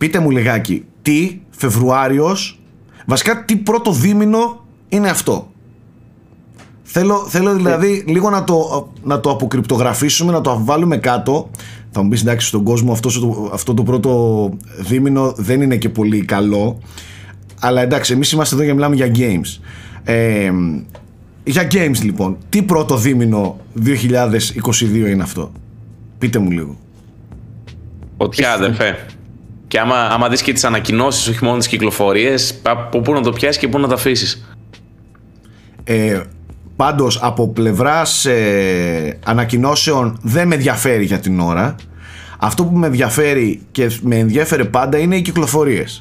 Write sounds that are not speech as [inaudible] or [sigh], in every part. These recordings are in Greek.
πείτε μου λιγάκι, τι Φεβρουάριος, βασικά τι πρώτο δίμηνο είναι αυτό; Θέλω, θέλω δηλαδή λίγο να το, να το αποκρυπτογραφήσουμε, να το βάλουμε κάτω. Θα μου πεις εντάξει στον κόσμο αυτός το, αυτό το πρώτο δίμηνο δεν είναι και πολύ καλό. Αλλά εντάξει εμείς είμαστε εδώ για μιλάμε για games. Ε, για games λοιπόν. Τι πρώτο δίμηνο 2022 είναι αυτό; Πείτε μου λίγο. Φωτιά αδερφέ. Και άμα, άμα δεις και τις ανακοινώσεις, όχι μόνο τις κυκλοφορίες, από πού να το πιάσεις και πού να τα αφήσεις. Ε, πάντως από πλευράς ε, ανακοινώσεων δεν με ενδιαφέρει για την ώρα. Αυτό που με ενδιαφέρει και με ενδιαφέρει πάντα είναι οι κυκλοφορίες.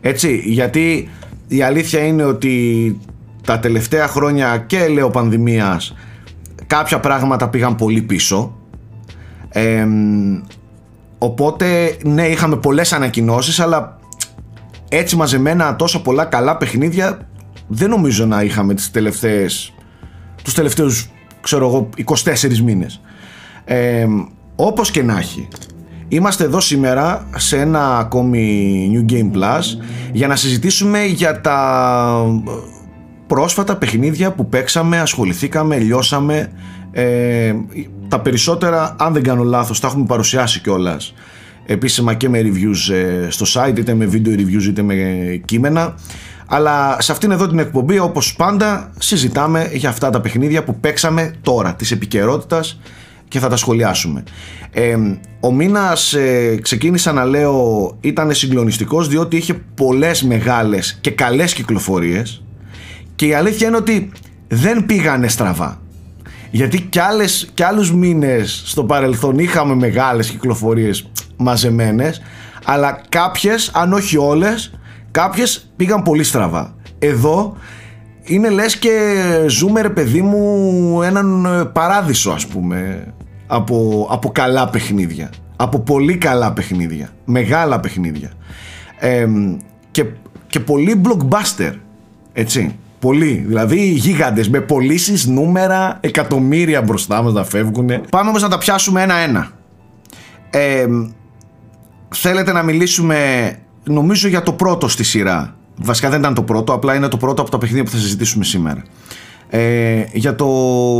Έτσι, γιατί η αλήθεια είναι ότι τα τελευταία χρόνια και λέω πανδημίας κάποια πράγματα πήγαν πολύ πίσω. Ε, Οπότε ναι είχαμε πολλές ανακοινώσεις αλλά έτσι μαζεμένα τόσο πολλά καλά παιχνίδια δεν νομίζω να είχαμε τις τελευταίες, τους τελευταίους ξέρω εγώ 24 μήνες. Ε, όπως και να έχει Είμαστε εδώ σήμερα σε ένα ακόμη New Game Plus για να συζητήσουμε για τα πρόσφατα παιχνίδια που παίξαμε, ασχοληθήκαμε, λιώσαμε ε, τα περισσότερα, αν δεν κάνω λάθος, τα έχουμε παρουσιάσει κιόλας επίσημα και με reviews ε, στο site, είτε με video reviews είτε με κείμενα. Αλλά σε αυτήν εδώ την εκπομπή, όπως πάντα, συζητάμε για αυτά τα παιχνίδια που παίξαμε τώρα, της επικαιρότητας και θα τα σχολιάσουμε. Ε, ο μήνας ε, ξεκίνησα να λέω ήταν συγκλονιστικός διότι είχε πολλές μεγάλες και καλές κυκλοφορίες και η αλήθεια είναι ότι δεν πήγανε στραβά. Γιατί κι, άλλες, κι άλλους μήνες στο παρελθόν είχαμε μεγάλες κυκλοφορίες μαζεμένες αλλά κάποιες, αν όχι όλες, κάποιες πήγαν πολύ στραβά. Εδώ είναι λες και ζούμε ρε παιδί μου έναν ε, παράδεισο ας πούμε από, από καλά παιχνίδια. Από πολύ καλά παιχνίδια. Μεγάλα παιχνίδια. και, και πολύ blockbuster. Έτσι. Πολύ. Δηλαδή γίγαντες με πωλήσεις, νούμερα, εκατομμύρια μπροστά μας να φεύγουν. Πάμε όμως να τα πιάσουμε ένα-ένα. Ε, θέλετε να μιλήσουμε νομίζω για το πρώτο στη σειρά. Βασικά δεν ήταν το πρώτο, απλά είναι το πρώτο από τα παιχνίδια που θα συζητήσουμε σήμερα. Ε, για το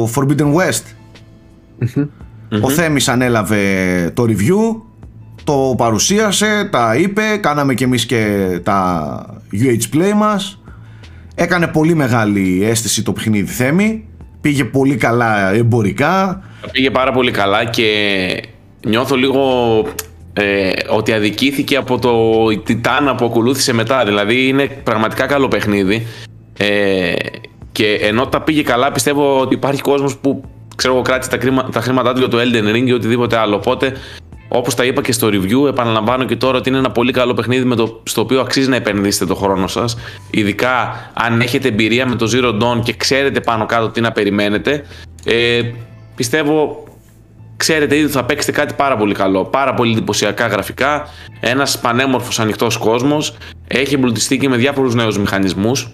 Forbidden West. Ο Θέμης ανέλαβε το review, το παρουσίασε, τα είπε, κάναμε και εμείς και τα UH Play μας Έκανε πολύ μεγάλη αίσθηση το παιχνίδι Θέμη. Πήγε πολύ καλά εμπορικά. Πήγε πάρα πολύ καλά και νιώθω λίγο ε, ότι αδικήθηκε από το Τιτάνα που ακολούθησε μετά. Δηλαδή είναι πραγματικά καλό παιχνίδι. Ε, και ενώ τα πήγε καλά, πιστεύω ότι υπάρχει κόσμος που ξέρω κράτησε τα, τα χρήματά του για το Elden Ring ή οτιδήποτε άλλο. Οπότε Όπως τα είπα και στο review, επαναλαμβάνω και τώρα ότι είναι ένα πολύ καλό παιχνίδι με το, στο οποίο αξίζει να επενδύσετε το χρόνο σας. Ειδικά αν έχετε εμπειρία με το Zero Dawn και ξέρετε πάνω κάτω τι να περιμένετε. Ε, πιστεύω ξέρετε ήδη ότι θα παίξετε κάτι πάρα πολύ καλό. Πάρα πολύ εντυπωσιακά γραφικά. Ένας πανέμορφος ανοιχτός κόσμος. Έχει εμπλουτιστεί και με διάφορους νέους μηχανισμούς.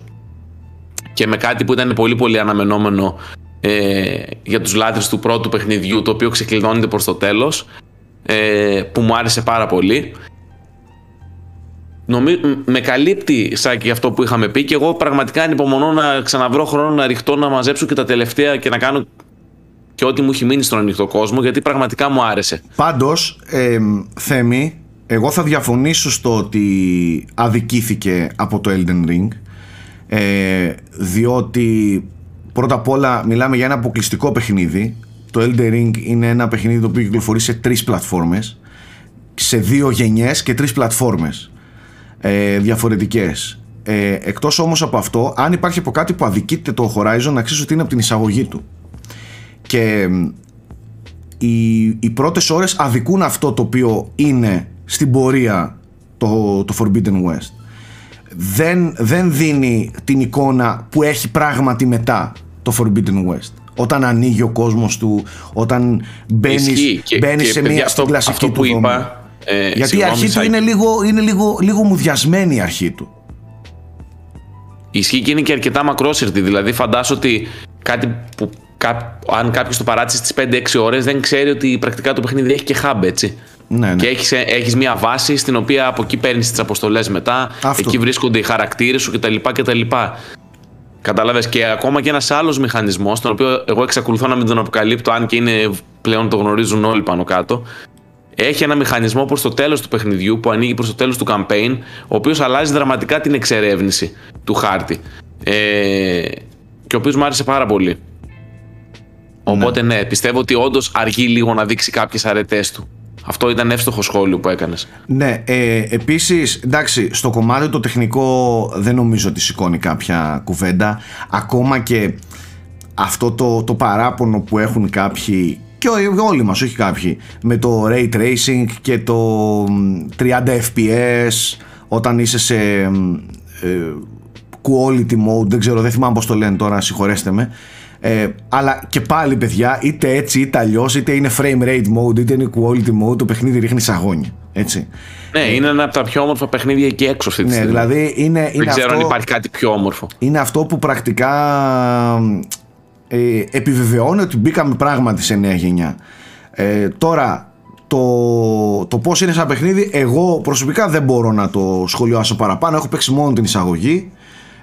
Και με κάτι που ήταν πολύ πολύ αναμενόμενο ε, για τους λάτρες του πρώτου παιχνιδιού το οποίο ξεκλειδώνεται προς το τέλος ε, που μου άρεσε πάρα πολύ. Νομίζω, με καλύπτει Σάκη αυτό που είχαμε πει και εγώ πραγματικά ανυπομονώ να ξαναβρω χρόνο να ρηχτώ να μαζέψω και τα τελευταία και να κάνω και ό,τι μου έχει μείνει στον ανοιχτό κόσμο γιατί πραγματικά μου άρεσε. Πάντως, ε, Θέμη, εγώ θα διαφωνήσω στο ότι αδικήθηκε από το Elden Ring ε, διότι πρώτα απ' όλα μιλάμε για ένα αποκλειστικό παιχνίδι το Elden Ring είναι ένα παιχνίδι το οποίο κυκλοφορεί σε τρεις πλατφόρμες σε δύο γενιές και τρεις πλατφόρμες ε, διαφορετικές. Ε, εκτός όμως από αυτό αν υπάρχει από κάτι που αδικείται το Horizon να ξέρεις ότι είναι από την εισαγωγή του. Και οι, οι πρώτες ώρες αδικούν αυτό το οποίο είναι στην πορεία το, το Forbidden West. Δεν, δεν δίνει την εικόνα που έχει πράγματι μετά το Forbidden West όταν ανοίγει ο κόσμος του, όταν μπαίνει σε μια στην κλασική αυτό που είπα, ε, Γιατί η αρχή του είναι, λίγο, είναι λίγο, λίγο μουδιασμένη η αρχή του. Ισχύει και είναι και αρκετά μακρόσυρτη. Δηλαδή, φαντάσου ότι κάτι που αν κάποιος το παράτησε στις 5-6 ώρες, δεν ξέρει ότι πρακτικά το παιχνίδι έχει και hub, έτσι. Ναι, ναι. Και έχεις, έχεις μια βάση στην οποία από εκεί παίρνεις τις αποστολές μετά, Αυτό. εκεί βρίσκονται οι χαρακτήρες σου κτλ. κτλ. Κατάλαβες και ακόμα και ένας άλλος μηχανισμός, τον οποίο εγώ εξακολουθώ να μην τον αποκαλύπτω, αν και είναι πλέον το γνωρίζουν όλοι πάνω κάτω, έχει ένα μηχανισμό προς το τέλος του παιχνιδιού που ανοίγει προς το τέλος του campaign ο οποίος αλλάζει δραματικά την εξερεύνηση του χάρτη. Ε, και ο οποίος μου άρεσε πάρα πολύ. Οπότε ναι, πιστεύω ότι όντως αργεί λίγο να δείξει κάποιες αρετές του αυτό ήταν εύστοχο σχόλιο που έκανες Ναι, ε, επίσης, εντάξει, στο κομμάτι το τεχνικό δεν νομίζω ότι σηκώνει κάποια κουβέντα. Ακόμα και αυτό το, το παράπονο που έχουν κάποιοι και ό- όλοι μας, όχι κάποιοι, με το Ray Tracing και το μ, 30 FPS όταν είσαι σε μ, ε, quality mode, δεν ξέρω, δεν θυμάμαι πώς το λένε τώρα, συγχωρέστε με. Ε, αλλά και πάλι παιδιά, είτε έτσι είτε αλλιώς, είτε είναι frame rate mode, είτε είναι quality mode, το παιχνίδι ρίχνει σαγόνια. Έτσι. Ναι, είναι ένα από τα πιο όμορφα παιχνίδια εκεί έξω αυτή τη Ναι, στιγμή. δηλαδή είναι, είναι, Δεν ξέρω αυτό, αν υπάρχει κάτι πιο όμορφο. είναι αυτό που πρακτικά ε, επιβεβαιώνει ότι μπήκαμε πράγματι σε νέα γενιά. Ε, τώρα, το, το πώς είναι σαν παιχνίδι, εγώ προσωπικά δεν μπορώ να το σχολιάσω παραπάνω. Έχω παίξει μόνο την εισαγωγή.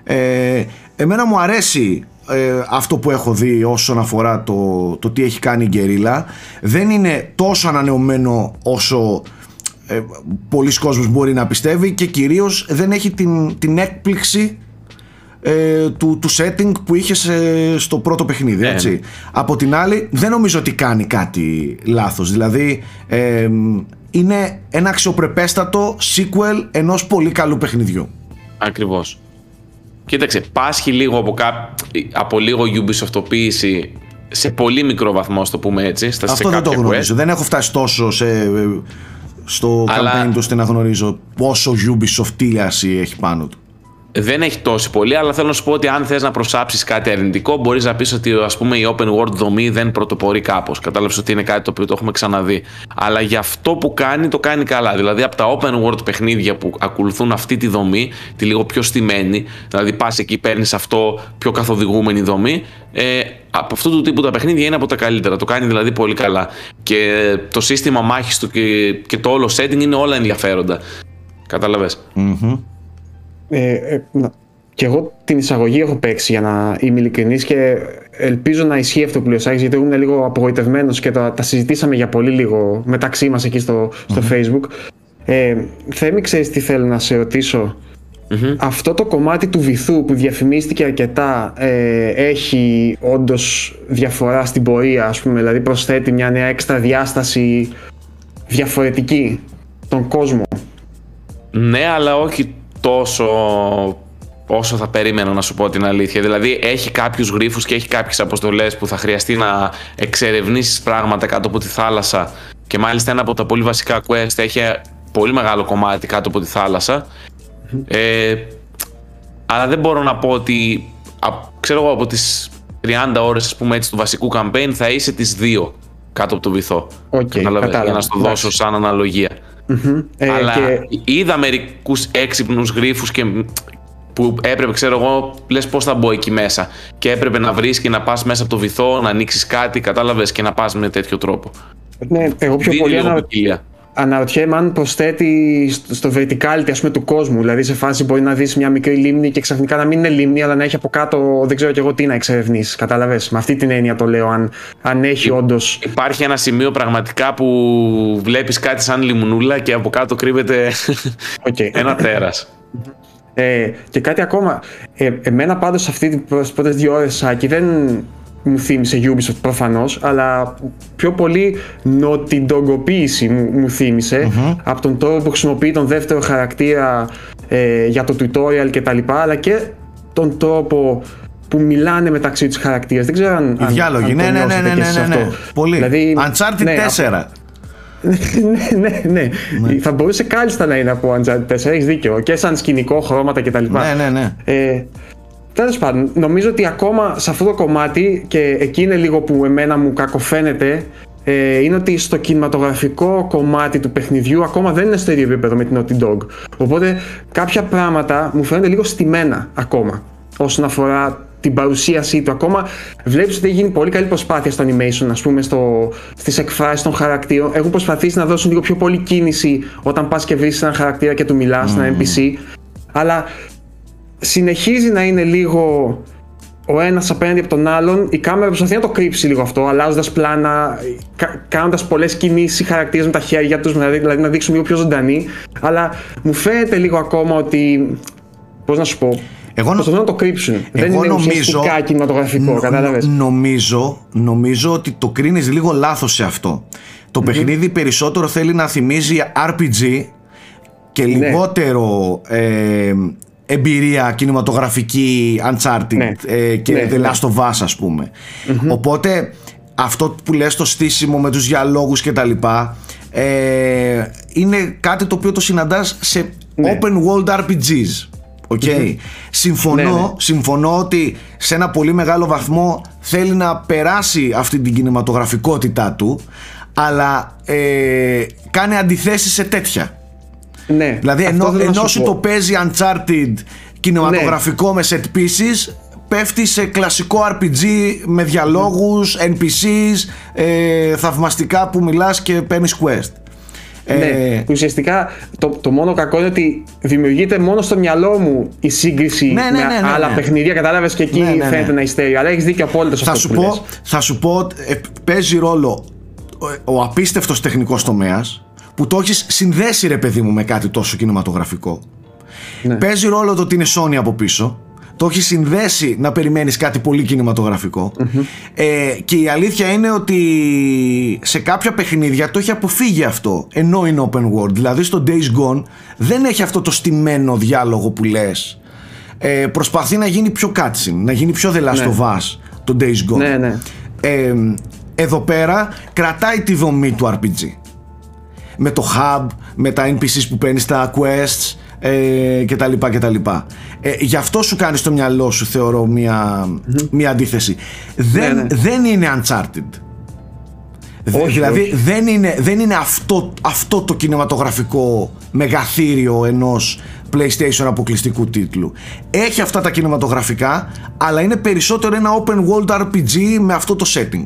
Ε, εμένα μου αρέσει ε, αυτό που έχω δει όσον αφορά το, το τι έχει κάνει η Γκερίλα. Δεν είναι τόσο ανανεωμένο όσο ε, πολλοί κόσμος μπορεί να πιστεύει και κυρίως δεν έχει την, την έκπληξη ε, του, του setting που είχε σε- στο πρώτο παιχνίδι. Ναι. Έτσι. Από την άλλη, δεν νομίζω ότι κάνει κάτι λάθος. Δηλαδή, ε, είναι ένα αξιοπρεπέστατο sequel ενός πολύ καλού παιχνιδιού. Ακριβώς. Κοίταξε, πάσχει λίγο από, κά... από λίγο Ubisoftoποίηση σε πολύ μικρό βαθμό, ας το πούμε έτσι, στα σε Αυτό δεν το κάποια γνωρίζω. quest. Δεν έχω φτάσει τόσο σε, ε, στο Αλλά- campaign τους ώστε να γνωρίζω πόσο Ubisoft τήλιαση έχει πάνω του. Δεν έχει τόσο πολύ, αλλά θέλω να σου πω ότι αν θες να προσάψεις κάτι αρνητικό, μπορείς να πεις ότι ας πούμε η open world δομή δεν πρωτοπορεί κάπως. Κατάλαβες ότι είναι κάτι το οποίο το έχουμε ξαναδεί. Αλλά για αυτό που κάνει, το κάνει καλά. Δηλαδή από τα open world παιχνίδια που ακολουθούν αυτή τη δομή, τη λίγο πιο στημένη, δηλαδή πας εκεί, παίρνεις αυτό πιο καθοδηγούμενη δομή, ε, από αυτού του τύπου τα παιχνίδια είναι από τα καλύτερα. Το κάνει δηλαδή πολύ καλά. Και το σύστημα μάχης του και, και το όλο setting είναι όλα ενδιαφέροντα. Κατάλαβες; Ε, ε, να- και εγώ την εισαγωγή έχω παίξει για να είμαι ειλικρινής και ελπίζω να ισχύει αυτό που λέει ο Σάκης, γιατί ήμουν λίγο απογοητευμένος και τα, τα συζητήσαμε για πολύ λίγο μεταξύ μας εκεί στο, στο Facebook. Ε, Θέμη, ξέρεις τι θέλω να σε ρωτήσω; Αυτό το κομμάτι του βυθού που διαφημίστηκε αρκετά ε, έχει όντως διαφορά στην πορεία, ας πούμε, δηλαδή προσθέτει μια νέα έξτρα διάσταση διαφορετική τον κόσμο; Ναι, αλλά όχι τόσο όσο θα περίμενα να σου πω την αλήθεια. Δηλαδή έχει κάποιους γρίφους και έχει κάποιες αποστολές που θα χρειαστεί να εξερευνήσεις πράγματα κάτω από τη θάλασσα και μάλιστα ένα από τα πολύ βασικά quest έχει πολύ μεγάλο κομμάτι κάτω από τη θάλασσα. Ε, αλλά δεν μπορώ να πω ότι α- ξέρω εγώ από τις 30 ώρες ας πούμε έτσι του βασικού campaign θα είσαι τις δύο κάτω από το βυθό. Οκ, Κατάλαβες, για κατάλαβα. να στο Εντάξει. δώσω σαν αναλογία. Ε, Αλλά και- είδα μερικούς έξυπνους γρίφους και που έπρεπε, ξέρω εγώ, λες πώς θα μπω εκεί μέσα. Και έπρεπε να βρεις και να πας μέσα από το βυθό, να ανοίξεις κάτι, κατάλαβες και να πας με τέτοιο τρόπο. Ναι, εγώ πιο Δίνει πολύ λίγο ανα... ποικιλία. αναρωτιέμαι αν προσθέτει στο, στο verticality ας πούμε, του κόσμου. Δηλαδή σε φάση μπορεί να δεις μια μικρή λίμνη και ξαφνικά να μην είναι λίμνη, αλλά να έχει από κάτω δεν ξέρω και εγώ τι να εξερευνήσει. Κατάλαβες; Με αυτή την έννοια το λέω. Αν, αν έχει όντω. Υπάρχει ένα σημείο πραγματικά που βλέπεις κάτι σαν λιμνούλα και από κάτω κρύβεται [laughs] ένα τέρας. Ε, και κάτι ακόμα. Ε, εμένα πάντως αυτή τις πρώτες δύο ώρες Σάκη δεν μου θύμισε Ubisoft προφανώς αλλά πιο πολύ νοτιντογκοποίηση μου, μου θύμισε από τον τρόπο που χρησιμοποιεί τον δεύτερο χαρακτήρα ε, για το tutorial και τα λοιπά αλλά και τον τρόπο που μιλάνε μεταξύ τους χαρακτήρες δεν ξέρω αν, Οι αν- διάλογοι, αν ναι, το ναι, ναι, νιώσετε ναι, κι ναι, εσείς ναι, ναι. αυτό. Πολύ. Δηλαδή, Uncharted ναι, 4. [laughs] ναι, ναι, ναι. Θα μπορούσε κάλλιστα να είναι από Uncharted 4, έχεις δίκιο. Και σαν σκηνικό, χρώματα κτλ. Ναι, ναι, ναι. Ε, Τέλος πάντων, νομίζω ότι ακόμα σε αυτό το κομμάτι και εκεί είναι λίγο που εμένα μου κακοφαίνεται ε, είναι ότι στο κινηματογραφικό κομμάτι του παιχνιδιού ακόμα δεν είναι στο ίδιο επίπεδο με την Naughty Dog. Οπότε κάποια πράγματα μου φαίνονται λίγο στημένα ακόμα όσον αφορά την παρουσίασή του. Ακόμα βλέπεις ότι έχει γίνει πολύ καλή προσπάθεια στο animation, ας πούμε, στο, στις εκφράσεις των χαρακτήρων. Έχουν προσπαθήσει να δώσουν λίγο πιο πολύ κίνηση όταν πας και βρεις έναν χαρακτήρα και του μιλάς, mm. ένα NPC. Αλλά συνεχίζει να είναι λίγο ο ένας απέναντι από τον άλλον, η κάμερα προσπαθεί να το κρύψει λίγο αυτό, αλλάζοντας πλάνα, κάνοντας πολλές κινήσεις χαρακτήρες με τα χέρια τους, δηλαδή, δηλαδή να δείξουν λίγο πιο ζωντανοί. Αλλά μου φαίνεται λίγο ακόμα ότι. Πώς να σου πω. Εγώ προσπαθούν να το κρύψουν. Δεν είναι νομίζω, ουσιαστικά κινηματογραφικό, κατάλαβες; Νομίζω, νομίζω ότι το κρίνεις λίγο λάθος σε αυτό. Το παιχνίδι περισσότερο θέλει να θυμίζει RPG και ναι. λιγότερο ε, εμπειρία κινηματογραφική Uncharted ναι. ε, και ναι, The ναι. Last of Us ας πουμε Οπότε αυτό που λες το στήσιμο με τους διαλόγους και τα λοιπά ε, είναι κάτι το οποίο το συναντάς σε ναι. open world RPGs. Okay. Συμφωνώ, συμφωνώ ότι σε ένα πολύ μεγάλο βαθμό θέλει να περάσει αυτή την κινηματογραφικότητά του αλλά ε, κάνει αντιθέσεις σε τέτοια. Ναι, δηλαδή ενώ, ενώ σου το παίζει Uncharted κινηματογραφικό ναι. με set pieces πέφτει σε κλασικό RPG με διαλόγους, NPCs, ε, θαυμαστικά που μιλάς και παίρνεις quest. Ναι, ε, ουσιαστικά το, το μόνο κακό είναι ότι δημιουργείται μόνο στο μυαλό μου η σύγκριση ναι, ναι, με άλλα παιχνίδια. Κατάλαβες και εκεί φαίνεται να είστε. Αλλά έχεις δίκιο απόλυτο θα σου πω, Θα σου πω, ε, παίζει ρόλο ο, ο απίστευτος τεχνικός τομέας που το έχεις συνδέσει ρε παιδί μου με κάτι τόσο κινηματογραφικό. Ναι. Παίζει ρόλο το ότι είναι Sony από πίσω. Το έχεις συνδέσει να περιμένεις κάτι πολύ Ε, και η αλήθεια είναι ότι σε κάποια παιχνίδια το έχει αποφύγει αυτό ενώ είναι open world. Δηλαδή στο Days Gone δεν έχει αυτό το στημένο διάλογο που λες. Ε, προσπαθεί να γίνει πιο cutscene, να γίνει πιο The Last ναι. of Us το Days Gone. Ναι, ναι. Ε, εδώ πέρα κρατάει τη δομή του RPG με το hub, με τα NPCs που παίρνεις στα quests ε, και τα λοιπά και τα λοιπά. Ε, γι' αυτό σου κάνει στο μυαλό σου θεωρώ μια, μια αντίθεση. Δεν, ναι, ναι. δεν είναι Uncharted. Όχι, δηλαδή Δεν, είναι, δεν είναι αυτό, αυτό το κινηματογραφικό μεγαθύριο ενός PlayStation αποκλειστικού τίτλου. Έχει αυτά τα κινηματογραφικά, αλλά είναι περισσότερο ένα open world RPG με αυτό το setting.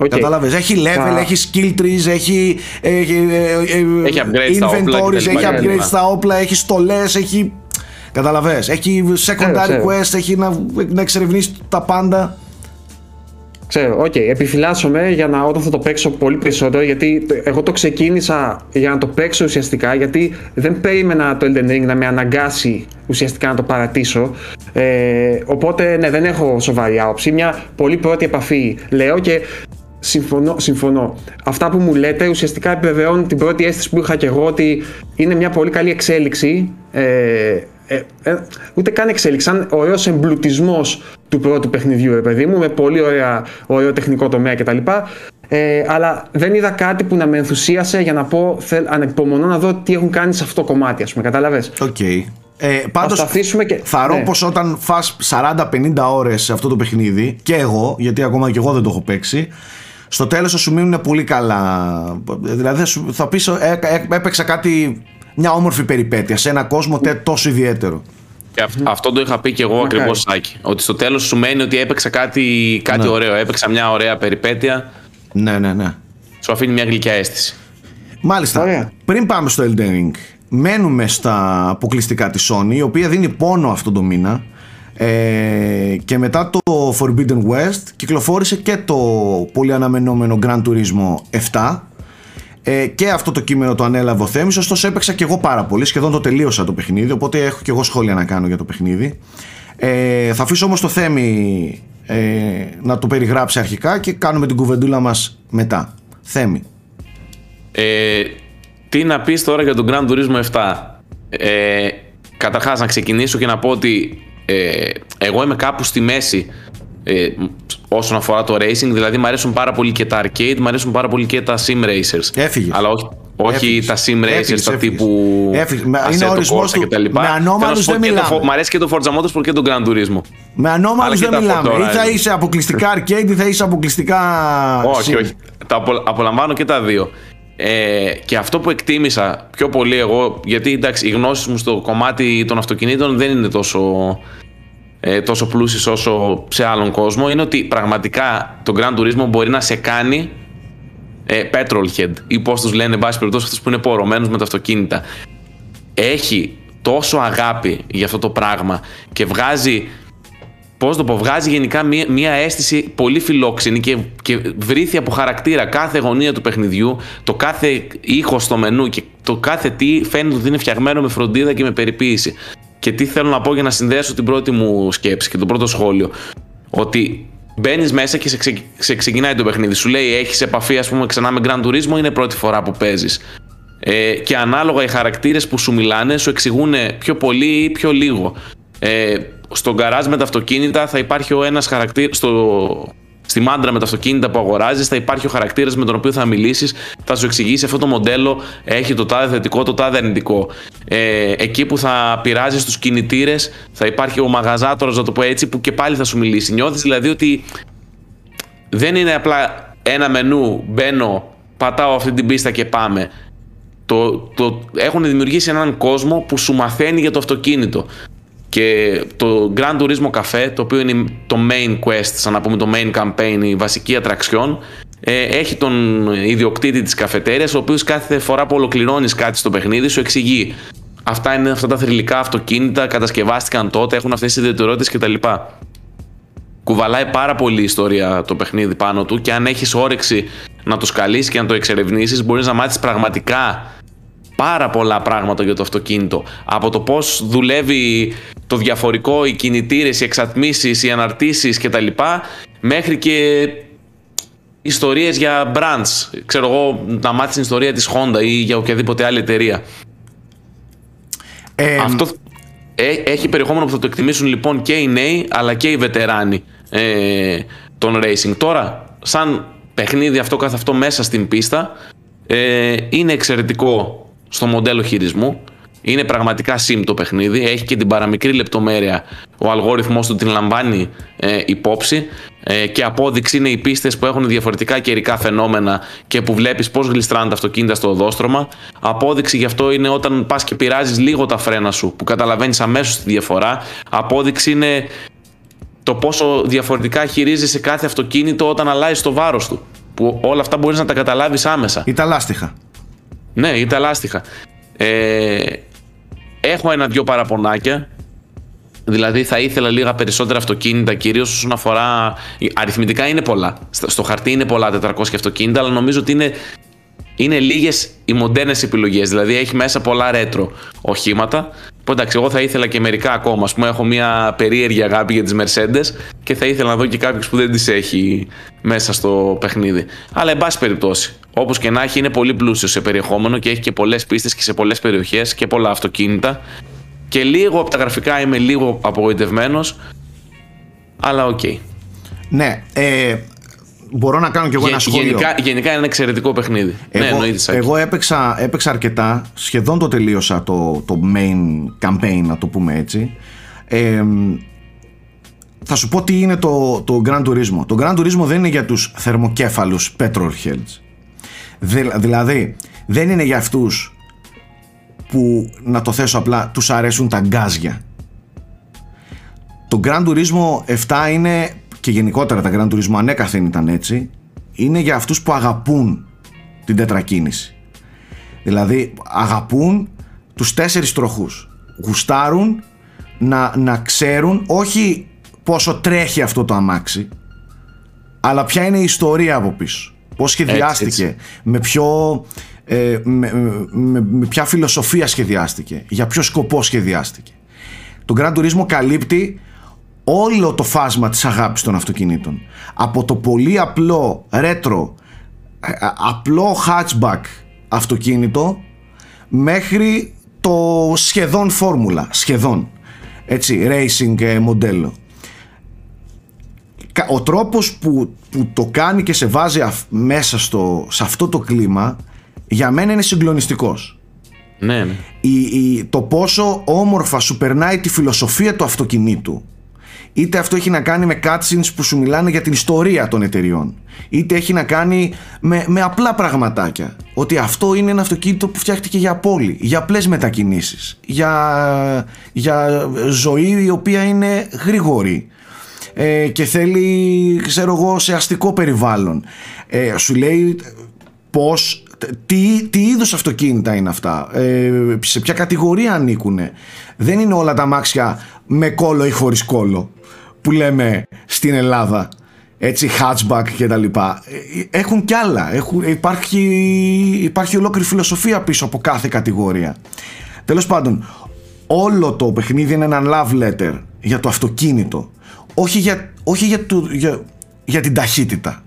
Okay. Κατάλαβες, έχει level, έχει skill trees, έχει, έχει, ε, έχει upgrade inventories, έχει upgrade στα όπλα, έχει στολές, έχει... Κατάλαβες, έχει secondary quest, έχει να, να εξερευνήσεις τα πάντα. Ξέρω, ok, okay. επιφυλάσσομαι για να όταν θα το παίξω πολύ περισσότερο γιατί εγώ το ξεκίνησα για να το παίξω ουσιαστικά γιατί δεν περίμενα το Elden Ring να με αναγκάσει ουσιαστικά να το παρατήσω ε, οπότε ναι δεν έχω σοβαρή άποψη, μια πολύ πρώτη επαφή λέω και Συμφωνώ, συμφωνώ. Αυτά που μου λέτε ουσιαστικά επιβεβαιώνουν την πρώτη αίσθηση που είχα και εγώ ότι είναι μια πολύ καλή εξέλιξη. Ε, ε, ε, ούτε καν εξέλιξη, σαν ωραίος εμπλουτισμός του πρώτου παιχνιδιού, ρε παιδί μου, με πολύ ωραία, ωραίο τεχνικό τομέα κτλ. Ε, αλλά δεν είδα κάτι που να με ενθουσίασε για να πω θέλ, ανυπομονώ να δω τι έχουν κάνει σε αυτό το κομμάτι, ας πούμε, κατάλαβες; Ok. Okay. Ε, πάντως και... θα ρω ναι. πως όταν φας 40-50 ώρες σε αυτό το παιχνίδι και εγώ, γιατί ακόμα και εγώ δεν το έχω παίξει στο τέλος θα σου μείνουν πολύ καλά. Δηλαδή θα πεις ε, ε, έπαιξα κάτι, μια όμορφη περιπέτεια σε ένα κόσμο τόσο ιδιαίτερο. Και αυτό το είχα πει και εγώ ακριβώς, Σάκη. Ότι στο τέλος σου μένει ότι έπαιξα κάτι, κάτι ναι. ωραίο. Έπαιξα μια ωραία περιπέτεια. Ναι, ναι, ναι. Σου αφήνει μια γλυκιά αίσθηση. Μάλιστα. Πριν πάμε στο Elden Ring, μένουμε στα αποκλειστικά της Sony, η οποία δίνει πόνο αυτό το μήνα. Ε, και μετά το Forbidden West κυκλοφόρησε και το πολύ αναμενόμενο Gran Turismo 7 ε, και αυτό το κείμενο το ανέλαβε ο Θέμης ωστόσο έπαιξα και εγώ πάρα πολύ σχεδόν το τελείωσα το παιχνίδι οπότε έχω και εγώ σχόλια να κάνω για το παιχνίδι. Ε, θα αφήσω όμως το Θέμη ε, να το περιγράψει αρχικά και κάνουμε την κουβεντούλα μας μετά. Θέμη. Ε, τι να πεις τώρα για τον Gran Turismo 7 ε, Καταρχάς να ξεκινήσω και να πω ότι ε, εγώ είμαι κάπου στη μέση ε, όσον αφορά το racing. Δηλαδή, μου αρέσουν πάρα πολύ και τα arcade, μου αρέσουν πάρα πολύ και τα sim racers. Έφυγες. Αλλά όχι, όχι τα sim racers, τα τύπου. Έφυγες. Είναι ορισμός του. Με ανώμαλους δεν μιλάμε. Μ' αρέσει και το Forza Motorsport και τον Gran Turismo. Με ανώμαλους δεν μιλάμε. Ή θα είσαι αποκλειστικά arcade ή θα είσαι αποκλειστικά. Όχι, όχι. Τα απολαμβάνω και τα δύο. Ε, και αυτό που εκτίμησα πιο πολύ εγώ, γιατί εντάξει, οι γνώσεις μου στο κομμάτι των αυτοκινήτων δεν είναι τόσο ε, τόσο πλούσιες όσο σε άλλον κόσμο είναι ότι πραγματικά το Grand Turismo μπορεί να σε κάνει ε, petrol ή πώς τους λένε εν πάση περιπτώσει αυτούς που είναι πορωμένους με τα αυτοκίνητα. Έχει τόσο αγάπη για αυτό το πράγμα και βγάζει πώς το πω, βγάζει γενικά μια, μια αίσθηση πολύ φιλόξενη και, και βρήθη από χαρακτήρα κάθε γωνία του παιχνιδιού, το κάθε ήχος στο μενού και το κάθε τι φαίνεται ότι είναι φτιαγμένο με φροντίδα και με περιποίηση. Και τι θέλω να πω για να συνδέσω την πρώτη μου σκέψη και το πρώτο σχόλιο. Ότι μπαίνεις μέσα και σε, ξεκινάει το παιχνίδι. Σου λέει: Έχεις επαφή, ας πούμε, ξανά με Grand Turismo, είναι πρώτη φορά που παίζεις. Ε, και ανάλογα οι χαρακτήρες που σου μιλάνε σου εξηγούν πιο πολύ ή πιο λίγο. Ε, στον γκαράζ με τα αυτοκίνητα θα υπάρχει ο ένας χαρακτήρα. Στο, στη μάντρα με τα αυτοκίνητα που αγοράζεις, θα υπάρχει ο χαρακτήρας με τον οποίο θα μιλήσεις, θα σου εξηγήσει αυτό το μοντέλο έχει το τάδε θετικό, το τάδε αρνητικό. Ε, εκεί που θα πειράζεις τους κινητήρες, θα υπάρχει ο μαγαζάτορα, να το πω έτσι, που και πάλι θα σου μιλήσει. Νιώθεις δηλαδή ότι δεν είναι απλά ένα μενού, μπαίνω, πατάω αυτή την πίστα και πάμε. Το, το, έχουν δημιουργήσει έναν κόσμο που σου μαθαίνει για το αυτοκίνητο. Και το Grand Turismo Café, το οποίο είναι το main quest, σαν να πούμε το main campaign, η βασική ατραξιόν, ε, έχει τον ιδιοκτήτη της καφετέριας, ο οποίος κάθε φορά που ολοκληρώνεις κάτι στο παιχνίδι σου εξηγεί αυτά είναι αυτά τα θρηλυκά αυτοκίνητα, κατασκευάστηκαν τότε, έχουν αυτές τις ιδιαιτερότητες κτλ. Κουβαλάει πάρα πολύ ιστορία το παιχνίδι πάνω του και αν έχεις όρεξη να το σκαλείς και να το εξερευνήσεις μπορείς να μάθεις πραγματικά πάρα πολλά πράγματα για το αυτοκίνητο. Από το πώς δουλεύει το διαφορικό, οι κινητήρες, οι εξατμίσεις, οι αναρτήσεις κτλ. Μέχρι και ιστορίες για brands. Ξέρω εγώ να μάθεις την ιστορία της Honda ή για οποιαδήποτε άλλη εταιρεία. Ε, Αυτό ε, έχει περιεχόμενο που θα το εκτιμήσουν λοιπόν και οι νέοι αλλά και οι βετεράνοι ε, των racing. Τώρα, σαν παιχνίδι αυτό καθ' αυτό μέσα στην πίστα, ε, είναι εξαιρετικό στο μοντέλο χειρισμού. Είναι πραγματικά sim το παιχνίδι, έχει και την παραμικρή λεπτομέρεια, ο αλγόριθμός του την λαμβάνει ε, υπόψη ε, και απόδειξη είναι οι πίστες που έχουν διαφορετικά καιρικά φαινόμενα και που βλέπεις πώς γλιστράνε τα αυτοκίνητα στο οδόστρωμα. Απόδειξη γι' αυτό είναι όταν πας και πειράζεις λίγο τα φρένα σου που καταλαβαίνεις αμέσως τη διαφορά. Απόδειξη είναι το πόσο διαφορετικά χειρίζεσαι κάθε αυτοκίνητο όταν αλλάζεις το βάρος του. Που όλα αυτά μπορείς να τα καταλάβεις άμεσα. Ή τα λάστιχα. Ναι, ή τα λάστιχα. Ε, έχω ένα-δυο παραπονάκια. Δηλαδή θα ήθελα λίγα περισσότερα αυτοκίνητα, κυρίως όσον αφορά. Αριθμητικά είναι πολλά. Στο χαρτί είναι πολλά 400 αυτοκίνητα, αλλά νομίζω ότι είναι, είναι λίγες οι μοντέρνες επιλογές. Δηλαδή έχει μέσα πολλά ρέτρο οχήματα. Που εντάξει, εγώ θα ήθελα και μερικά ακόμα. Ας πούμε, έχω μια περίεργη αγάπη για τις Mercedes και θα ήθελα να δω και κάποιου που δεν τις έχει μέσα στο παιχνίδι. Αλλά εν πάση περιπτώσει, Όπως και να έχει, είναι πολύ πλούσιο σε περιεχόμενο και έχει και πολλές πίστες και σε πολλές περιοχές και πολλά αυτοκίνητα. Και λίγο από τα γραφικά είμαι λίγο απογοητευμένος. Αλλά ok. Okay. Ναι. Ε, μπορώ να κάνω κι εγώ ένα σχόλιο. Γενικά, γενικά είναι ένα εξαιρετικό παιχνίδι. Εγώ, ναι, εννοείται. Εγώ έπαιξα, έπαιξα αρκετά. Σχεδόν το τελείωσα το, το main campaign, να το πούμε έτσι. Ε, θα σου πω τι είναι το, το Grand Turismo. Το Grand Turismo δεν είναι για τους θερμοκέφαλους petrolheads. Δηλαδή, δεν είναι για αυτούς που, να το θέσω απλά, τους αρέσουν τα γκάζια. Το Grand Turismo 7 είναι, και γενικότερα τα Grand Turismo ανέκαθεν ήταν έτσι, είναι για αυτούς που αγαπούν την τετρακίνηση. Δηλαδή, αγαπούν τους τέσσερις τροχούς. Γουστάρουν να, να ξέρουν όχι πόσο τρέχει αυτό το αμάξι, αλλά ποια είναι η ιστορία από πίσω. Πώς σχεδιάστηκε, Με, ποιο, ε, με, με, ποια φιλοσοφία σχεδιάστηκε, για ποιο σκοπό σχεδιάστηκε. Το Grand Turismo καλύπτει όλο το φάσμα της αγάπης των αυτοκινήτων. Από το πολύ απλό retro, ε, απλό hatchback αυτοκίνητο μέχρι το σχεδόν φόρμουλα, σχεδόν, έτσι, racing ε, μοντέλο ο τρόπος που, που το κάνει και σε βάζει μέσα στο, σε αυτό το κλίμα για μένα είναι συγκλονιστικός. Ναι, ναι. Η, το πόσο όμορφα σου περνάει τη φιλοσοφία του αυτοκινήτου είτε αυτό έχει να κάνει με cutscenes που σου μιλάνε για την ιστορία των εταιριών, είτε έχει να κάνει με, με απλά πραγματάκια. Ότι αυτό είναι ένα αυτοκίνητο που φτιάχτηκε για πόλη, για απλές μετακινήσεις, για, για ζωή η οποία είναι γρήγορη ε, και θέλει, ξέρω εγώ, σε αστικό περιβάλλον. Ε, σου λέει πώς τι, τι είδους αυτοκίνητα είναι αυτά, ε, σε ποια κατηγορία ανήκουν. Δεν είναι όλα τα μάξια με κόλλο ή χωρίς κόλλο που λέμε στην Ελλάδα. Έτσι, hatchback και τα λοιπά. Ε, έχουν κι άλλα. Έχουν, υπάρχει, υπάρχει ολόκληρη φιλοσοφία πίσω από κάθε κατηγορία. Τέλος πάντων, όλο το παιχνίδι είναι ένα love letter για το αυτοκίνητο. Όχι για, όχι για, το, για, για την ταχύτητα.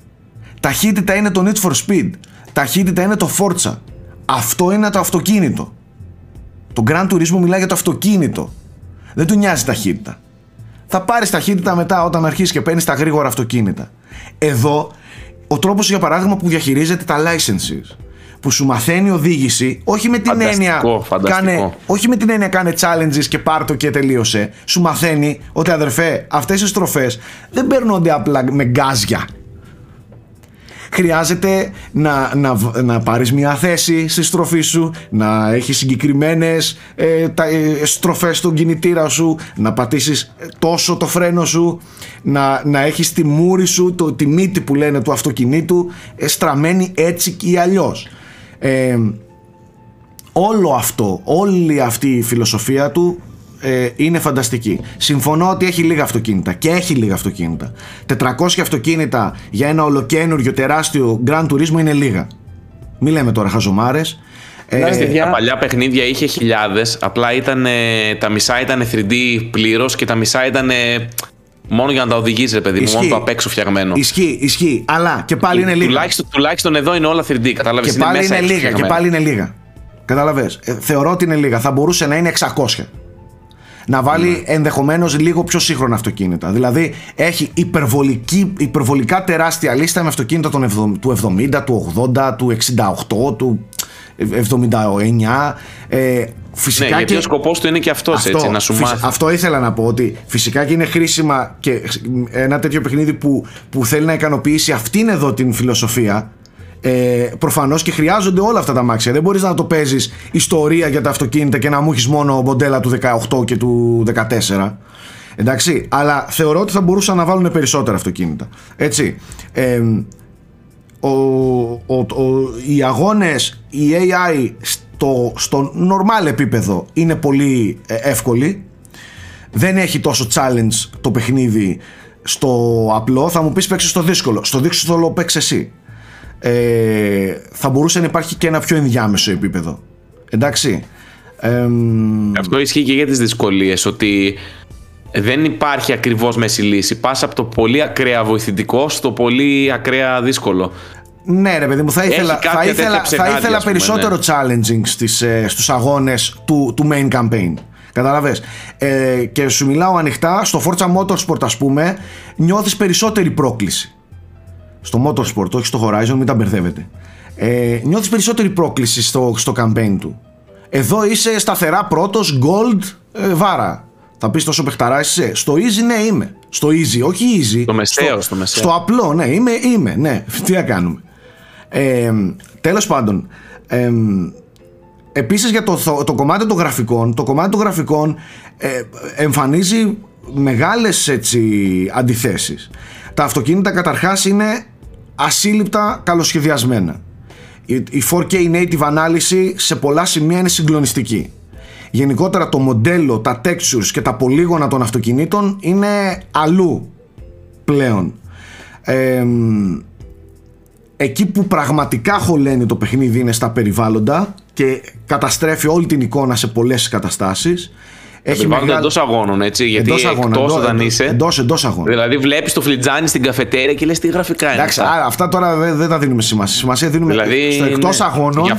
Ταχύτητα είναι το Need for Speed. Ταχύτητα είναι το Forza. Αυτό είναι το αυτοκίνητο. Το Grand Turismo μιλάει για το αυτοκίνητο. Δεν του νοιάζει ταχύτητα. Θα πάρεις ταχύτητα μετά όταν αρχίσεις και παίρνεις τα γρήγορα αυτοκίνητα. Εδώ, ο τρόπος για παράδειγμα που διαχειρίζεται τα licenses, που σου μαθαίνει οδήγηση, όχι με την έννοια. Κάνε, όχι με την έννοια κάνε challenges και πάρτο και τελείωσε. Σου μαθαίνει ότι αδερφέ, αυτές οι στροφές δεν παίρνονται απλά με γκάζια χρειάζεται να, να, να πάρεις μια θέση στη στροφή σου, να έχεις συγκεκριμένες ε, τα, ε, στροφές στον κινητήρα σου, να πατήσεις τόσο το φρένο σου, να, να έχεις τη μούρη σου, το, τη μύτη που λένε του αυτοκινήτου, ε, στραμμένη έτσι ή αλλιώς. Ε, όλο αυτό, όλη αυτή η φιλοσοφία του ε, είναι φανταστική. Συμφωνώ ότι έχει λίγα αυτοκίνητα και έχει λίγα αυτοκίνητα. 400 αυτοκίνητα για ένα ολοκένουργιο τεράστιο Grand Turismo είναι λίγα. Μην λέμε τώρα χαζομάρες. Ε, τα παλιά παιχνίδια είχε χιλιάδες, απλά ήταν, τα μισά ήταν 3D πλήρως και τα μισά ήταν μόνο για να τα οδηγήσει, ρε παιδί μου, μόνο το απ' έξω φτιαγμένο. Ισχύει, ισχύει. Αλλά και πάλι είναι λίγα. Τουλάχιστον, τουλάχιστον εδώ είναι όλα 3D, κατάλαβες. Και, πάλι είναι, λίγα, και πάλι είναι λίγα. Κατάλαβες. Ε, θεωρώ ότι είναι λίγα. Θα μπορούσε να είναι 600 να βάλει ναι. ενδεχομένως λίγο πιο σύγχρονα αυτοκίνητα. Δηλαδή έχει υπερβολική, υπερβολικά τεράστια λίστα με αυτοκίνητα του 70, του 80, του 68, του 79. Ε, φυσικά ναι, γιατί και... ο σκοπός του είναι και αυτός αυτό, έτσι, να σου μάθει. Αυτό ήθελα να πω ότι φυσικά και είναι χρήσιμα και ένα τέτοιο παιχνίδι που, που θέλει να ικανοποιήσει αυτήν εδώ την φιλοσοφία ε, Προφανώς και χρειάζονται όλα αυτά τα μάξια. Δεν μπορείς να το παίζεις ιστορία για τα αυτοκίνητα και να μου έχεις μόνο μοντέλα του 18 και του 14. Εντάξει, αλλά θεωρώ ότι θα μπορούσαν να βάλουν περισσότερα αυτοκίνητα. Έτσι. Ε, ο, ο, ο, οι αγώνες, η AI στο, στο normal επίπεδο είναι πολύ ε, εύκολη. Δεν έχει τόσο challenge το παιχνίδι στο απλό. Θα μου πεις παίξεις στο δύσκολο. Στο δύσκολο παίξεις εσύ ε, θα μπορούσε να υπάρχει και ένα πιο ενδιάμεσο επίπεδο. Εντάξει. Αυτό ισχύει και για τις δυσκολίες, ότι δεν υπάρχει ακριβώς μέση λύση. Πας από το πολύ ακραία βοηθητικό στο πολύ ακραία δύσκολο. Ναι ρε παιδί μου, θα ήθελα, θα ήθελα, θα ήθελα περισσότερο ναι. challenging στις, ε, στους αγώνες του, του main campaign. Καταλαβες; Ε, και σου μιλάω ανοιχτά, στο Forza Motorsport ας πούμε, νιώθεις περισσότερη πρόκληση στο Motorsport, όχι στο Horizon, μην τα μπερδεύετε. Ε, νιώθεις περισσότερη πρόκληση στο, στο campaign του. Εδώ είσαι σταθερά πρώτος, gold, ε, βάρα. Θα πεις τόσο παιχταράς είσαι. Στο easy ναι είμαι. Στο easy, όχι easy. Στο μεσαίο, στο, στο, στο απλό, ναι, είμαι, είμαι, ναι. [laughs] Τι να κάνουμε. Ε, τέλος πάντων, ε, επίσης για το, το, κομμάτι των γραφικών, το κομμάτι των γραφικών ε, εμφανίζει μεγάλες έτσι αντιθέσεις. Τα αυτοκίνητα καταρχάς είναι ασύλληπτα καλοσχεδιασμένα. Η 4K native ανάλυση σε πολλά σημεία είναι συγκλονιστική. Γενικότερα το μοντέλο, τα textures και τα πολύγωνα των αυτοκινήτων είναι αλλού πλέον. εκεί που πραγματικά χωλαίνει το παιχνίδι είναι στα περιβάλλοντα και καταστρέφει όλη την εικόνα σε πολλές καταστάσεις έχει μεγάλο... εντός αγώνων, έτσι. Γιατί εκτός αγώνων, εκτός όταν είσαι. Εντό εντός αγώνων. Δηλαδή βλέπεις το φλιτζάνι στην καφετέρια και λες τι γραφικά είναι. Εντάξει, αυτά. αυτά τώρα δεν, δεν τα δίνουμε σημασία. Σημασία δίνουμε δηλαδή, στο εκτός ναι. αγώνων.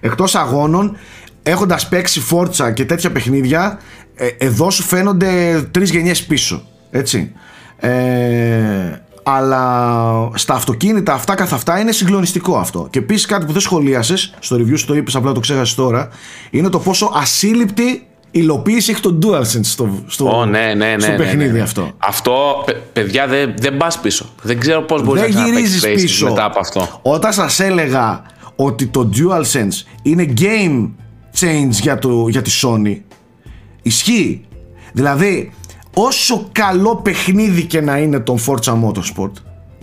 Εκτός αγώνων, έχοντας παίξει φόρτσα και τέτοια παιχνίδια, ε, εδώ σου φαίνονται τρεις γενιές πίσω. Έτσι. Ε, αλλά στα αυτοκίνητα αυτά καθ' αυτά είναι συγκλονιστικό αυτό. Και επίσης κάτι που δεν σχολίασες, στο review σου το είπες, απλά το ξέχασες τώρα, είναι το πόσο ασύλληπτη υλοποίηση έχει το DualSense στο, στο, Ω, ναι, ναι, ναι, στο ναι, παιχνίδι ναι, ναι. αυτό. Αυτό, παι- παιδιά, δεν δεν πας πίσω. Δεν ξέρω πώς μπορείς να Δεν ξαναπαίξεις γυρίζεις Spaces πίσω. μετά από αυτό. Όταν σας έλεγα ότι το DualSense είναι game change για, το, για τη Sony, ισχύει. Δηλαδή, όσο καλό παιχνίδι και να είναι τον Forza Motorsport,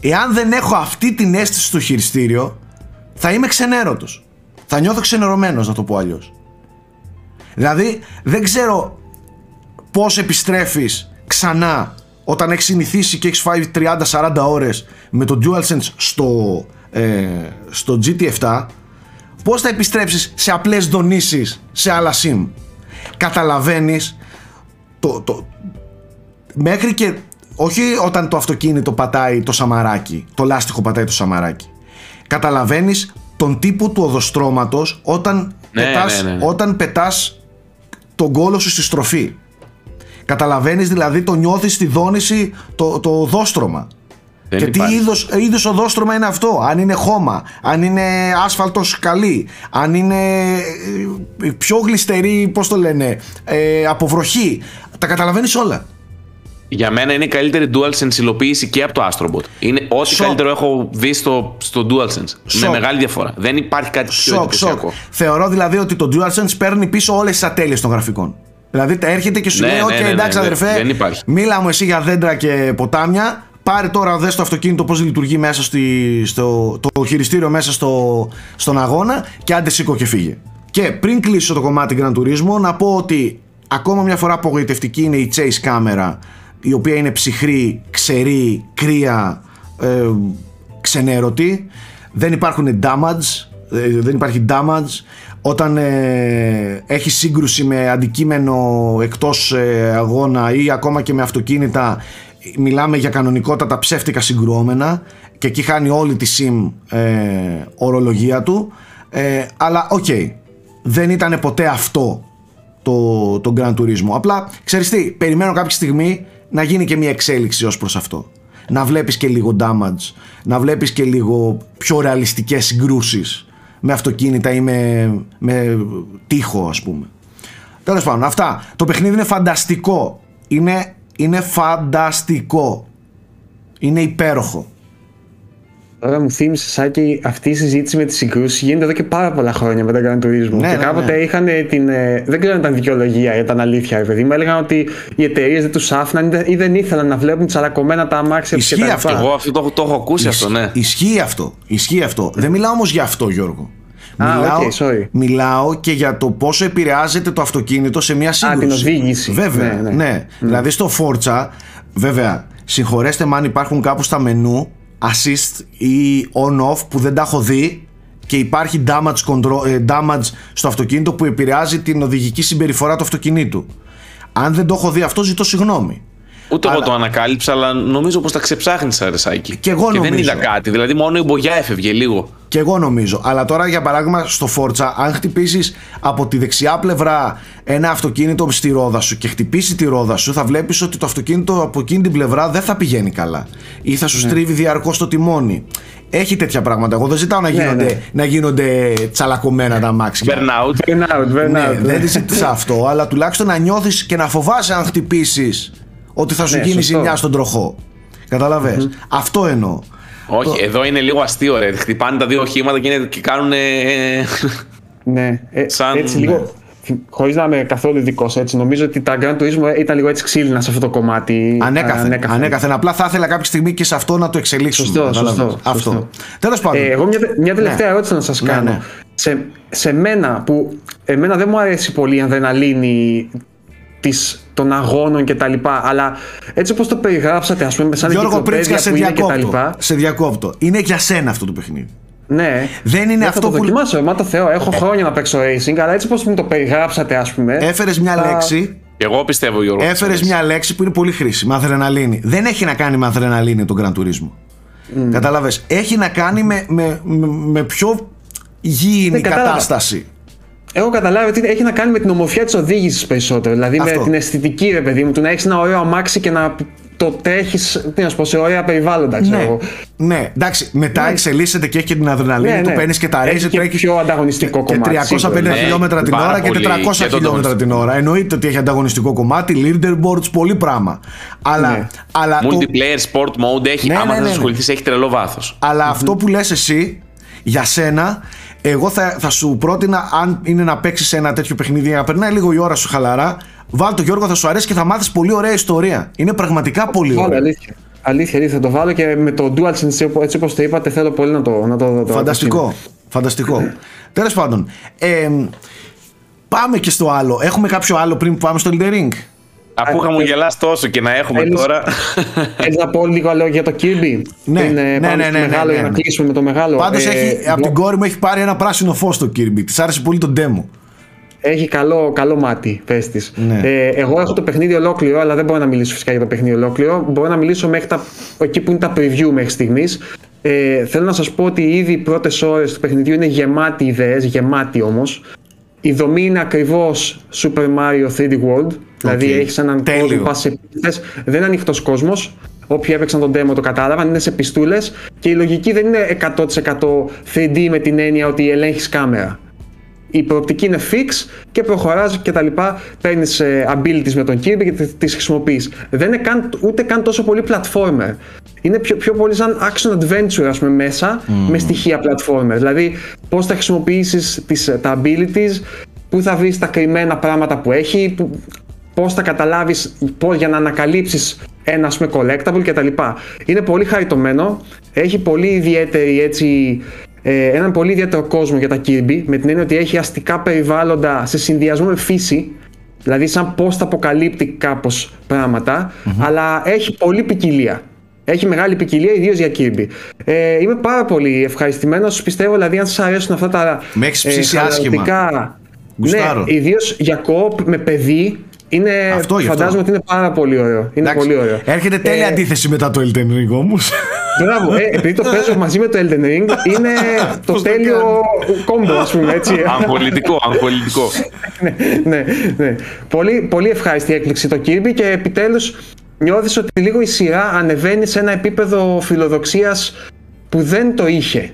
εάν δεν έχω αυτή την αίσθηση στο χειριστήριο, θα είμαι ξενέρωτος. Θα νιώθω ξενερωμένος, να το πω αλλιώς. Δηλαδή, δεν ξέρω πώς επιστρέφεις ξανά όταν έχεις συνηθίσει και έχεις φάει 30-40 ώρες με το DualSense στο, ε, στο GT7 πώς θα επιστρέψεις σε απλές δονήσεις σε άλλα sim; Καταλαβαίνεις το, το, μέχρι και όχι όταν το αυτοκίνητο πατάει το σαμαράκι το λάστιχο πατάει το σαμαράκι. Καταλαβαίνεις τον τύπο του οδοστρώματος όταν, Ναι, πετάς, ναι, ναι. όταν πετάς τον κώλο σου στη στροφή. Καταλαβαίνεις δηλαδή το νιώθεις στη δόνηση το, το οδόστρωμα Δεν και υπάρχει. τι είδος, είδος οδόστρωμα είναι αυτό αν είναι χώμα, αν είναι άσφαλτος καλή αν είναι ε, πιο γλιστερή πώς το λένε ε, από βροχή τα καταλαβαίνεις όλα Για μένα είναι η καλύτερη DualSense υλοποίηση και από το Astrobot. Είναι ό,τι Σοκ. καλύτερο έχω δει στο, στο DualSense. Σοκ. Με μεγάλη διαφορά. Δεν υπάρχει κάτι πιο Σοκ, σοκ. εντυπωσιακό. Θεωρώ δηλαδή ότι το DualSense παίρνει πίσω όλες τις ατέλειες των γραφικών. Δηλαδή τα έρχεται και σου Ναι, λέει: ναι, Οκ, ναι, ναι, εντάξει, ναι, αδερφέ, δεν υπάρχει. μίλα μου εσύ για δέντρα και ποτάμια. Πάρε τώρα, δες το αυτοκίνητο πώς λειτουργεί μέσα στη, στο το χειριστήριο μέσα στο, στον αγώνα και άντε σήκω και φύγε. Και πριν κλείσω το κομμάτι Gran Turismo, να πω ότι ακόμα μια φορά απογοητευτική είναι η chase κάμερα, η οποία είναι ψυχρή, ξερή, κρύα, ε, ξενέρωτη. Δεν υπάρχουν damage, ε, δεν υπάρχει damage. Όταν ε, έχει σύγκρουση με αντικείμενο εκτός ε, αγώνα ή ακόμα και με αυτοκίνητα μιλάμε για κανονικότατα ψεύτικα συγκρουόμενα και εκεί χάνει όλη τη sim ε, ορολογία του ε, αλλά οκ δεν ήταν ποτέ αυτό το, το Gran Turismo απλά ξέρεις τι περιμένω κάποια στιγμή να γίνει και μια εξέλιξη ως προς αυτό να βλέπεις και λίγο damage να βλέπεις και λίγο πιο ρεαλιστικές συγκρούσεις με αυτοκίνητα ή με, με τείχο ας πούμε Τέλος πάντων, αυτά. Το παιχνίδι είναι φανταστικό. Είναι, είναι φανταστικό. Είναι υπέροχο. Τώρα μου θύμισε Σάκη αυτή η συζήτηση με τη συγκρούση γίνεται εδώ και πάρα πολλά χρόνια με τον Gran Turismo. Ναι, και ναι, κάποτε ναι. είχαν την. ε, Δεν ξέρω αν ήταν δικαιολογία ή ήταν αλήθεια, ρε παιδί μου. Έλεγαν ότι οι εταιρείες δεν τους άφηναν ή δεν- ή δεν ήθελαν να βλέπουν τσαλακωμένα τα αμάξια τους Ισχύει κτλ. αυτό. Εγώ αυτό το, έχω- το έχω ακούσει αυτό, ναι. Ισχύει αυτό. Ισχύει αυτό. Δεν μιλάω όμως για αυτό, Γιώργο. Α, μιλάω, ok, sorry. μιλάω και για το πόσο επηρεάζεται το αυτοκίνητο σε μια σύγκρουση. την οδήγηση. Βέβαια, Ναι, ναι. ναι. Δηλαδή στο Forza, βέβαια, συγχωρέστε με αν υπάρχουν κάπου στα μενού assist ή on-off που δεν τα έχω δει και υπάρχει damage, control, ε, damage στο αυτοκίνητο που επηρεάζει την οδηγική συμπεριφορά του αυτοκινήτου. Αν δεν το έχω δει αυτό, ζητώ συγγνώμη. Ούτε Αλλά- εγώ το ανακάλυψα, αλλά νομίζω πως τα ξεψάχνεις, Αρεσάκη. Κι εγώ και δεν νομίζω. είδα κάτι. Δηλαδή, μόνο η μπογιά έφευγε λίγο. Και εγώ νομίζω. Αλλά τώρα για παράδειγμα στο Forza, αν χτυπήσεις από τη δεξιά πλευρά ένα αυτοκίνητο στη ρόδα σου και χτυπήσει τη ρόδα σου, θα βλέπεις ότι το αυτοκίνητο από εκείνη την πλευρά δεν θα πηγαίνει καλά. Ή θα σου στρίβει διαρκώς το τιμόνι. Έχει τέτοια πράγματα. Εγώ δεν ζητάω να γίνονται, ναι. να γίνονται τσαλακωμένα τα αμάξια. Burnout. Burnout, burnout. Ναι, ναι. δεν τη ζήτησα αυτό, αλλά τουλάχιστον να νιώθεις και να φοβάσαι αν χτυπήσεις ότι θα σου Ναι, γίνει σωστό. ζημιά στον τροχό. Καταλαβες; Αυτό εννοώ. Όχι, εδώ είναι λίγο αστείο, ρε. Χτυπάνε τα δύο οχήματα και, είναι, και κάνουν. ε, Ναι, ε, Σαν- έτσι λίγο. Χωρίς να είμαι καθόλου ειδικός έτσι, νομίζω ότι τα Gran Turismo ήταν λίγο έτσι ξύλινα σε αυτό το κομμάτι. Ανέκαθεν, ανέκαθεν. ανέκαθεν. Απλά θα ήθελα κάποια στιγμή και σε αυτό να το εξελίξουμε. Σωστό, κατάλαβες. σωστό, Αυτό. σωστό. Τέλος πάντων. Ε, εγώ μια, μια τελευταία Ναι. ερώτηση να σας Ναι, κάνω. ναι. Σε, σε μένα που εμένα δεν μου αρέσει πολύ η αδρεναλίνη της, των αγώνων και τα λοιπά, αλλά έτσι όπως το περιγράψατε ας πούμε σαν Γιώργο Πρίτσκα, εγκυκλοπαίδεια σε που είναι και τα διακόπτω. λοιπά. Σε διακόπτω. Είναι για σένα αυτό το παιχνίδι. Ναι. Δεν είναι θα αυτό το που. Ε. δοκιμάσω, μα το Θεό. Έχω χρόνια να παίξω racing, αλλά έτσι όπως μου το περιγράψατε ας πούμε. Έφερες μια θα- λέξη. και εγώ πιστεύω, Γιώργο. Έφερες μια λέξη που είναι πολύ χρήσιμη. Αδρεναλίνη. Δεν έχει να κάνει με αδρεναλίνη τον Gran Turismo. Κατάλαβε. Έχει να κάνει με, με, με, με πιο γήινη Ναι, κατάλαβα. κατάσταση. Έχω καταλάβει ότι έχει να κάνει με την ομορφιά της οδήγησης περισσότερο. Δηλαδή Αυτό. με την αισθητική, ρε παιδί μου, του να έχεις ένα ωραίο αμάξι και να το το τρέχει σε ωραία περιβάλλοντα, ξέρω Ναι, εγώ. ναι, εντάξει, μετά Ναι. εξελίσσεται και έχει και την αδρεναλίνη, Ναι, του ναι. παίρνεις και τα Έχει racer, και τρέχει πιο ανταγωνιστικό και κομμάτι, 350 σίγουρα. Ναι, χιλιόμετρα την πάρα ώρα και πολύ 400 και το χιλιόμετρα την ώρα. Εννοείται ότι έχει ανταγωνιστικό κομμάτι, leaderboards, πολύ πράγμα. Αλλά, Ναι. αλλά, το, Multiplayer sport mode έχει, Ναι, άμα ναι, δεν ναι, ναι. ασχοληθείς, έχει τρελό βάθος. αλλά αυτό που λες εσύ, για σένα, εγώ θα, θα σου πρότεινα, αν είναι να παίξεις ένα τέτοιο παιχνίδι, να περνάει λίγο η ώρα σου χαλαρά, βάλ το Γιώργο, θα σου αρέσει και θα μάθεις πολύ ωραία ιστορία. Είναι πραγματικά πολύ Βάλε, ωραία. αλήθεια. Αλήθεια, αλήθεια, θα το βάλω και με το DualSense έτσι όπως το είπατε θέλω πολύ να το, να το δω. το- Φανταστικό. Φανταστικό. Τέλος πάντων. ε, πάμε και στο άλλο. Έχουμε κάποιο άλλο πριν που πάμε στο Elden Ring; Αφού είχαμε γελάσει τόσο και να έχουμε Θέλεις- τώρα. Θέλεις να πω λίγο λόγια για το Kirby; Ναι, Πριν, ε, ναι, πάμε ναι, στο ναι, ναι, μεγάλο ναι, για να ναι. κλείσουμε με το μεγάλο. Πάντως Ε, έχει, από την κόρη μου έχει πάρει ένα πράσινο φως το Kirby. Της άρεσε πολύ το demo. Έχει καλό, καλό μάτι, πες της. Ναι. Ε, εγώ έχω το παιχνίδι ολόκληρο, αλλά δεν μπορώ να μιλήσω φυσικά για το παιχνίδι ολόκληρο. Μπορώ να μιλήσω μέχρι τα, εκεί που είναι τα preview μέχρι στιγμής. Ε, θέλω να σας πω ότι ήδη οι πρώτες ώρες του παιχνιδιού είναι γεμάτη ιδέες, γεμάτη όμως. Η δομή είναι ακριβώς Super Mario 3D World. Δηλαδή έχεις έναν Τέλειο. κόσμο, πας σε πίστες. Δεν είναι ανοιχτός κόσμος. Όποιοι έπαιξαν τον demo το κατάλαβαν, είναι σε πιστούλες και η λογική δεν είναι 100% 3D με την έννοια ότι ελέγχεις κάμερα η προοπτική είναι fix και προχωράς και τα λοιπά, παίρνεις ε, abilities με τον Kirby και τε- τις χρησιμοποιείς. Δεν είναι καν, ούτε καν τόσο πολύ platformer. Είναι πιο, πιο πολύ σαν action adventure ας πούμε μέσα με στοιχεία platformer. Δηλαδή πώς θα χρησιμοποιήσεις τις, ε, τα abilities, πού θα βρεις τα κρυμμένα πράγματα που έχει, που, πώς θα καταλάβεις πώς για να ανακαλύψεις ένα ας πούμε collectible κτλ. Είναι πολύ χαριτωμένο, έχει πολύ ιδιαίτερη έτσι ε, έναν πολύ ιδιαίτερο κόσμο για τα Kirby με την έννοια ότι έχει αστικά περιβάλλοντα σε συνδυασμό με φύση δηλαδή σαν πώς τα αποκαλύπτει κάπως πράγματα αλλά έχει πολλή ποικιλία έχει μεγάλη ποικιλία ιδίως για Kirby. Ε, είμαι πάρα πολύ ευχαριστημένος. Πιστεύω δηλαδή, αν σας αρέσουν αυτά τα. Με έχεις ψήσει άσχημα. χαλαρωτικά- Γουστάρω. Ναι, ιδίως για κοπ με παιδί. Είναι, Αυτό, γι' αυτό. φαντάζομαι ότι είναι πάρα πολύ ωραίο. Είναι Εντάξει, πολύ ωραίο. Έρχεται τέλεια Ε, αντίθεση μετά το Elden Ring όμως. Μπράβο, ε, επειδή το παίζω μαζί με το Elden Ring, είναι το Πώς το τέλειο κόμπο, ας πούμε έτσι. Αγχολητικό, αγχολητικό. [laughs] ναι, ναι, ναι. Πολύ, πολύ ευχάριστη έκπληξη το Kirby και επιτέλους νιώθεις ότι λίγο η σειρά ανεβαίνει σε ένα επίπεδο φιλοδοξίας που δεν το είχε.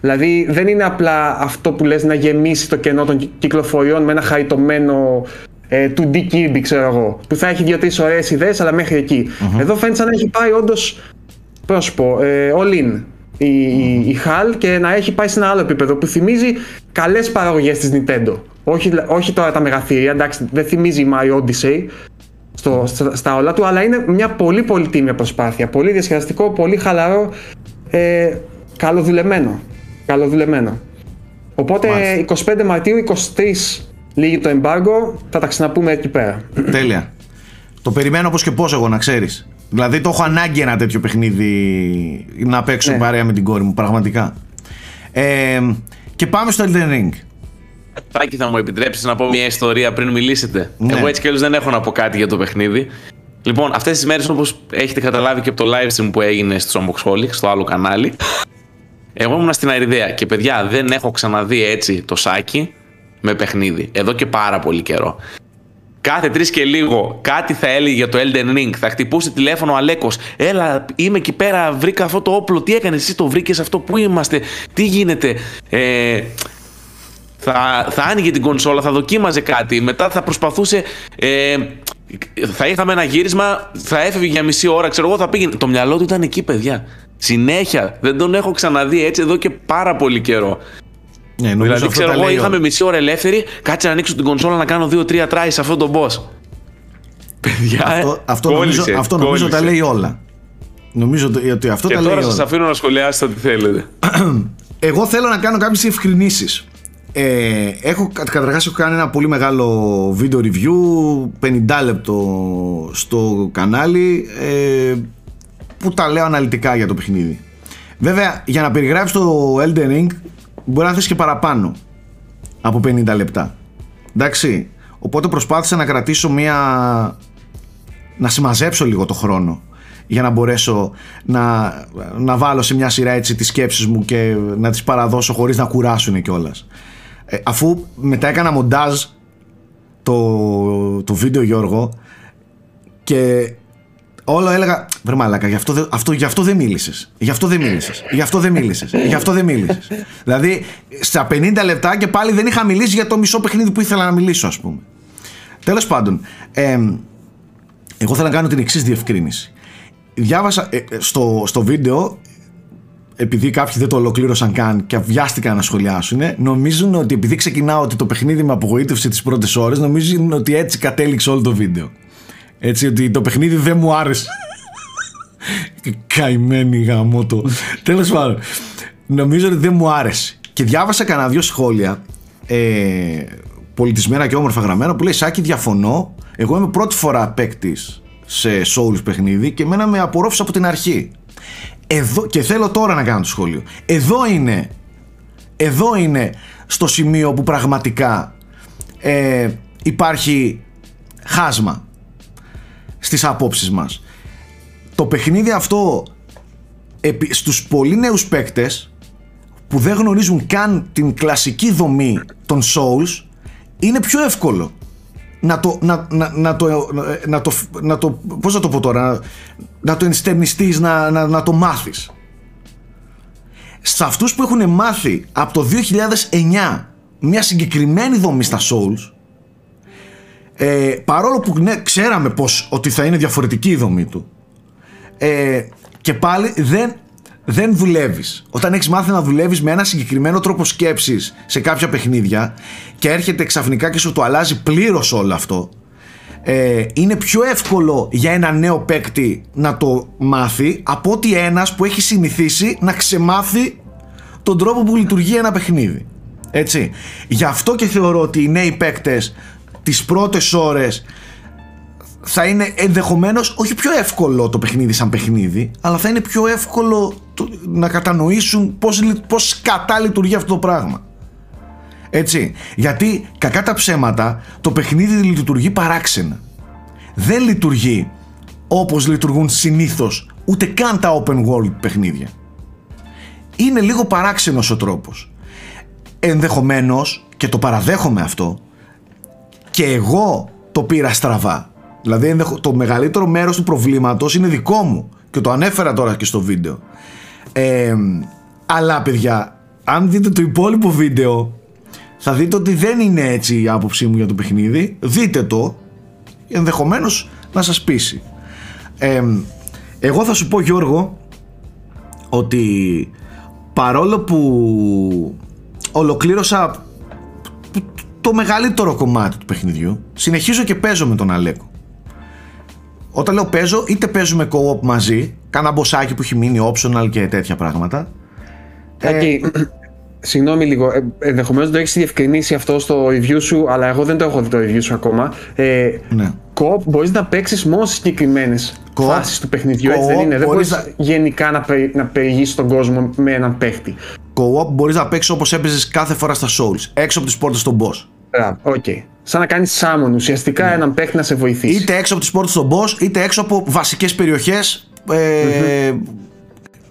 Δηλαδή δεν είναι απλά αυτό που λες να γεμίσει το κενό των κυ- κυκλοφοριών με ένα χαριτωμένο ε, 2D Kirby ξέρω εγώ που θα έχει δύο-τρεις ωραίες ιδέες αλλά μέχρι εκεί. Εδώ φαίνεται σαν να έχει πάει όντως πώς να σου πω, ε, all in η, η, η HAL και να έχει πάει σε ένα άλλο επίπεδο που θυμίζει καλές παραγωγές της Nintendo. Όχι, όχι τώρα τα μεγαθύρια, εντάξει, δεν θυμίζει η Mario Odyssey στο, στα, στα όλα του, αλλά είναι μια πολύ πολύ τίμια προσπάθεια. Πολύ διασκεδαστικό, πολύ χαλαρό, ε, καλοδουλεμένο. Καλοδουλεμένο. Οπότε Μάλιστα. 25 Μαρτίου, 23 λύγει το embargo, θα τα ξαναπούμε εκεί πέρα. τέλεια. Το περιμένω πώ και πώς εγώ να ξέρεις. Δηλαδή το έχω ανάγκη ένα τέτοιο παιχνίδι να παίξω Ναι. παρέα με την κόρη μου, πραγματικά. Ε, και πάμε στο Elden Ring. Τάκη, θα μου επιτρέψεις να πω μια ιστορία πριν μιλήσετε; Ναι. Εγώ έτσι κι αλλιώς δεν έχω να πω κάτι για το παιχνίδι. Λοιπόν, αυτές τις μέρες, όπως έχετε καταλάβει και από το live stream που έγινε στο Zomboxholic, στο άλλο κανάλι, εγώ ήμουν στην Αριδαία και παιδιά δεν έχω ξαναδεί έτσι το σάκι με παιχνίδι. Εδώ και πάρα πολύ καιρό. Κάθε τρεις και λίγο κάτι θα έλεγε για το Elden Ring. Θα χτυπούσε τηλέφωνο ο Αλέκος. Έλα, είμαι εκεί πέρα, βρήκα αυτό το όπλο. Τι έκανες, εσύ το βρήκες αυτό, πού είμαστε, τι γίνεται; Ε, θα, θα άνοιγε την κονσόλα, θα δοκίμαζε κάτι. Μετά θα προσπαθούσε. Ε, θα είχαμε ένα γύρισμα, θα έφευγε για μισή ώρα, ξέρω εγώ, θα πήγαινε. Το μυαλό του ήταν εκεί, παιδιά. Συνέχεια. Δεν τον έχω ξαναδεί έτσι εδώ και πάρα πολύ καιρό. Ναι, νομίζω δηλαδή, αυτό ξέρω τα εγώ, λέει είχαμε όλα. μισή ώρα ελεύθερη, κάτσε να ανοίξω την κονσόλα να κάνω 2-3 try σε αυτόν τον boss. Παιδιά, Αυτό, αυτό, νομίζω, κόλλησε, αυτό νομίζω τα κόλλησε. λέει όλα. Νομίζω ότι- ότι αυτό Και τα λέει τώρα όλα. σα αφήνω να σχολιάσετε ό,τι θέλετε. [clears throat] Εγώ θέλω να κάνω κάποιες ευκρινήσεις. Ε, έχω, κα- καταρχάς έχω κάνει ένα πολύ μεγάλο βίντεο review 50 λεπτό στο κανάλι ε, που τα λέω αναλυτικά για το παιχνίδι βέβαια για να περιγράψεις το Elden Ring μπορεί να θες και παραπάνω από 50 λεπτά εντάξει οπότε προσπάθησα να κρατήσω μια να συμμαζέψω λίγο το χρόνο για να μπορέσω να, να βάλω σε μια σειρά έτσι τις σκέψεις μου και να τις παραδώσω χωρίς να κουράσουν κιόλας. Ε, αφού μετά έκανα μοντάζ το, το βίντεο Γιώργο και όλο έλεγα. Βρε μαλάκα, γι' αυτό, δε- αυτό, γι' αυτό δεν μίλησες. Γι' αυτό δεν μίλησες. Γι' αυτό δεν μίλησες. Γι' αυτό δεν μίλησες. δηλαδή, στα 50 λεπτά και πάλι δεν είχα μιλήσει για το μισό παιχνίδι που ήθελα να μιλήσω, ας πούμε. Τέλος πάντων, ε, εγώ θέλω να κάνω την εξής διευκρίνηση. Διάβασα ε, ε, στο, στο βίντεο, επειδή κάποιοι δεν το ολοκλήρωσαν καν και βιάστηκαν να σχολιάσουν, νομίζουν ότι επειδή ξεκινάω ότι το παιχνίδι με απογοήτευσε τις πρώτες ώρες, νομίζουν ότι έτσι κατέληξε όλο το βίντεο. Έτσι ότι το παιχνίδι δεν μου άρεσε. Καημένη γαμότο. Τέλος πάντων, νομίζω ότι δεν μου άρεσε. Και διάβασα κανένα δυο σχόλια ε, πολιτισμένα και όμορφα γραμμένα που λέει Σάκη διαφωνώ. Εγώ είμαι πρώτη φορά παίκτης σε Souls παιχνίδι και εμένα με απορρόφησε από την αρχή. Εδώ, και θέλω τώρα να κάνω το σχόλιο. Εδώ είναι, εδώ είναι στο σημείο που πραγματικά ε, υπάρχει χάσμα στις απόψεις μας. Το παιχνίδι αυτό επί- στους πολύ νέους παίκτες που δεν γνωρίζουν καν την κλασική δομή των Souls είναι πιο εύκολο να το, να, να, να το, να το, να το, πώς να το πω τώρα, να, να το ενστερνιστείς, να, να, να το μάθεις. Σε αυτούς που έχουν μάθει από το 2009 μια συγκεκριμένη δομή στα Souls, ε, παρόλο που ναι, ξέραμε πως ότι θα είναι διαφορετική η δομή του, ε, και πάλι δεν, δεν δουλεύεις. Όταν έχεις μάθει να δουλεύεις με ένα συγκεκριμένο τρόπο σκέψης σε κάποια παιχνίδια και έρχεται ξαφνικά και σου το αλλάζει πλήρως όλο αυτό, ε, είναι πιο εύκολο για ένα νέο παίκτη να το μάθει από ότι ένας που έχει συνηθίσει να ξεμάθει τον τρόπο που λειτουργεί ένα παιχνίδι. Έτσι. Γι' αυτό και θεωρώ ότι οι νέοι παίκτες τις πρώτες ώρες θα είναι ενδεχομένως όχι πιο εύκολο το παιχνίδι σαν παιχνίδι, αλλά θα είναι πιο εύκολο το- να κατανοήσουν πώς, λει- πώς κατά λειτουργεί αυτό το πράγμα. Έτσι. Γιατί κακά τα ψέματα το παιχνίδι λειτουργεί παράξενα. Δεν λειτουργεί όπως λειτουργούν συνήθως ούτε καν τα open world παιχνίδια. Είναι λίγο παράξενος ο τρόπος. Ενδεχομένως, και το παραδέχομαι αυτό, και εγώ το πήρα στραβά. Δηλαδή ενδεχο- το μεγαλύτερο μέρος του προβλήματος είναι δικό μου και το ανέφερα τώρα και στο βίντεο. Ε, αλλά παιδιά, αν δείτε το υπόλοιπο βίντεο θα δείτε ότι δεν είναι έτσι η άποψή μου για το παιχνίδι. Δείτε το, ενδεχομένως να σας πείσει. Ε, εγώ θα σου πω Γιώργο ότι παρόλο που ολοκλήρωσα το μεγαλύτερο κομμάτι του παιχνιδιού. Συνεχίζω και παίζω με τον Αλέκο. Όταν λέω παίζω, είτε παίζουμε co-op μαζί, κάνα μποσάκι που έχει μείνει optional και τέτοια πράγματα. Τάκη, [clears throat] συγγνώμη λίγο, ε, ενδεχομένως το έχεις διευκρινίσει αυτό στο review σου, αλλά εγώ δεν το έχω δει το review σου ακόμα. Ε, Ναι. Co-op μπορείς να παίξεις μόνο σε συγκεκριμένες Co-op- φάσεις του παιχνιδιού, έτσι δεν co-op είναι; Δεν μπορείς μπορείς γενικά να, περι, να περιηγήσεις τον κόσμο με έναν παίχτη. Co-op μπορείς να παίξεις όπως έπαιζες κάθε φορά στα Souls, έξω από τις πόρτες των boss. Μπράβο, οκ. Σαν να κάνεις summon ουσιαστικά έναν παίχτη να σε βοηθήσει. Ναι. Είτε έξω από τις πόρτες των boss, είτε έξω από βασικές περιοχές ε,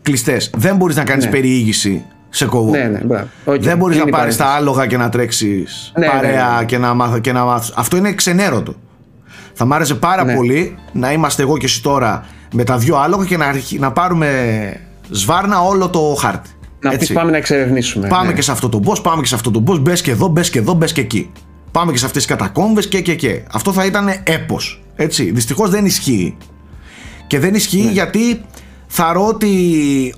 κλειστές. Δεν μπορείς να κάνεις Ναι. περιήγηση σε co-op. Ναι, ναι, μπράβο. Οκ, Δεν μπορείς να κλείνει η πάρεις τα παρένθεση. άλογα και να τρέξεις Ναι, ναι, παρέα ναι. Και, να μάθ, και να μάθεις. Αυτό είναι ξενέρωτο. Θα μ' άρεσε πάρα Ναι. πολύ να είμαστε εγώ και εσύ τώρα με τα δυο άλογα και να, αρχι- να πάρουμε σβάρνα όλο το χάρτη. Να Έτσι. πει πάμε να εξερευνήσουμε. Πάμε ναι. και σε αυτό το boss, πάμε και σε αυτό το boss, μπες και εδώ, μπες και εδώ, μπες και εκεί. Πάμε και σε αυτές τις κατακόμβες και και και. Αυτό θα ήταν έπος. Έτσι. Δυστυχώς δεν ισχύει. Και δεν ισχύει Ναι. γιατί θαρώ ότι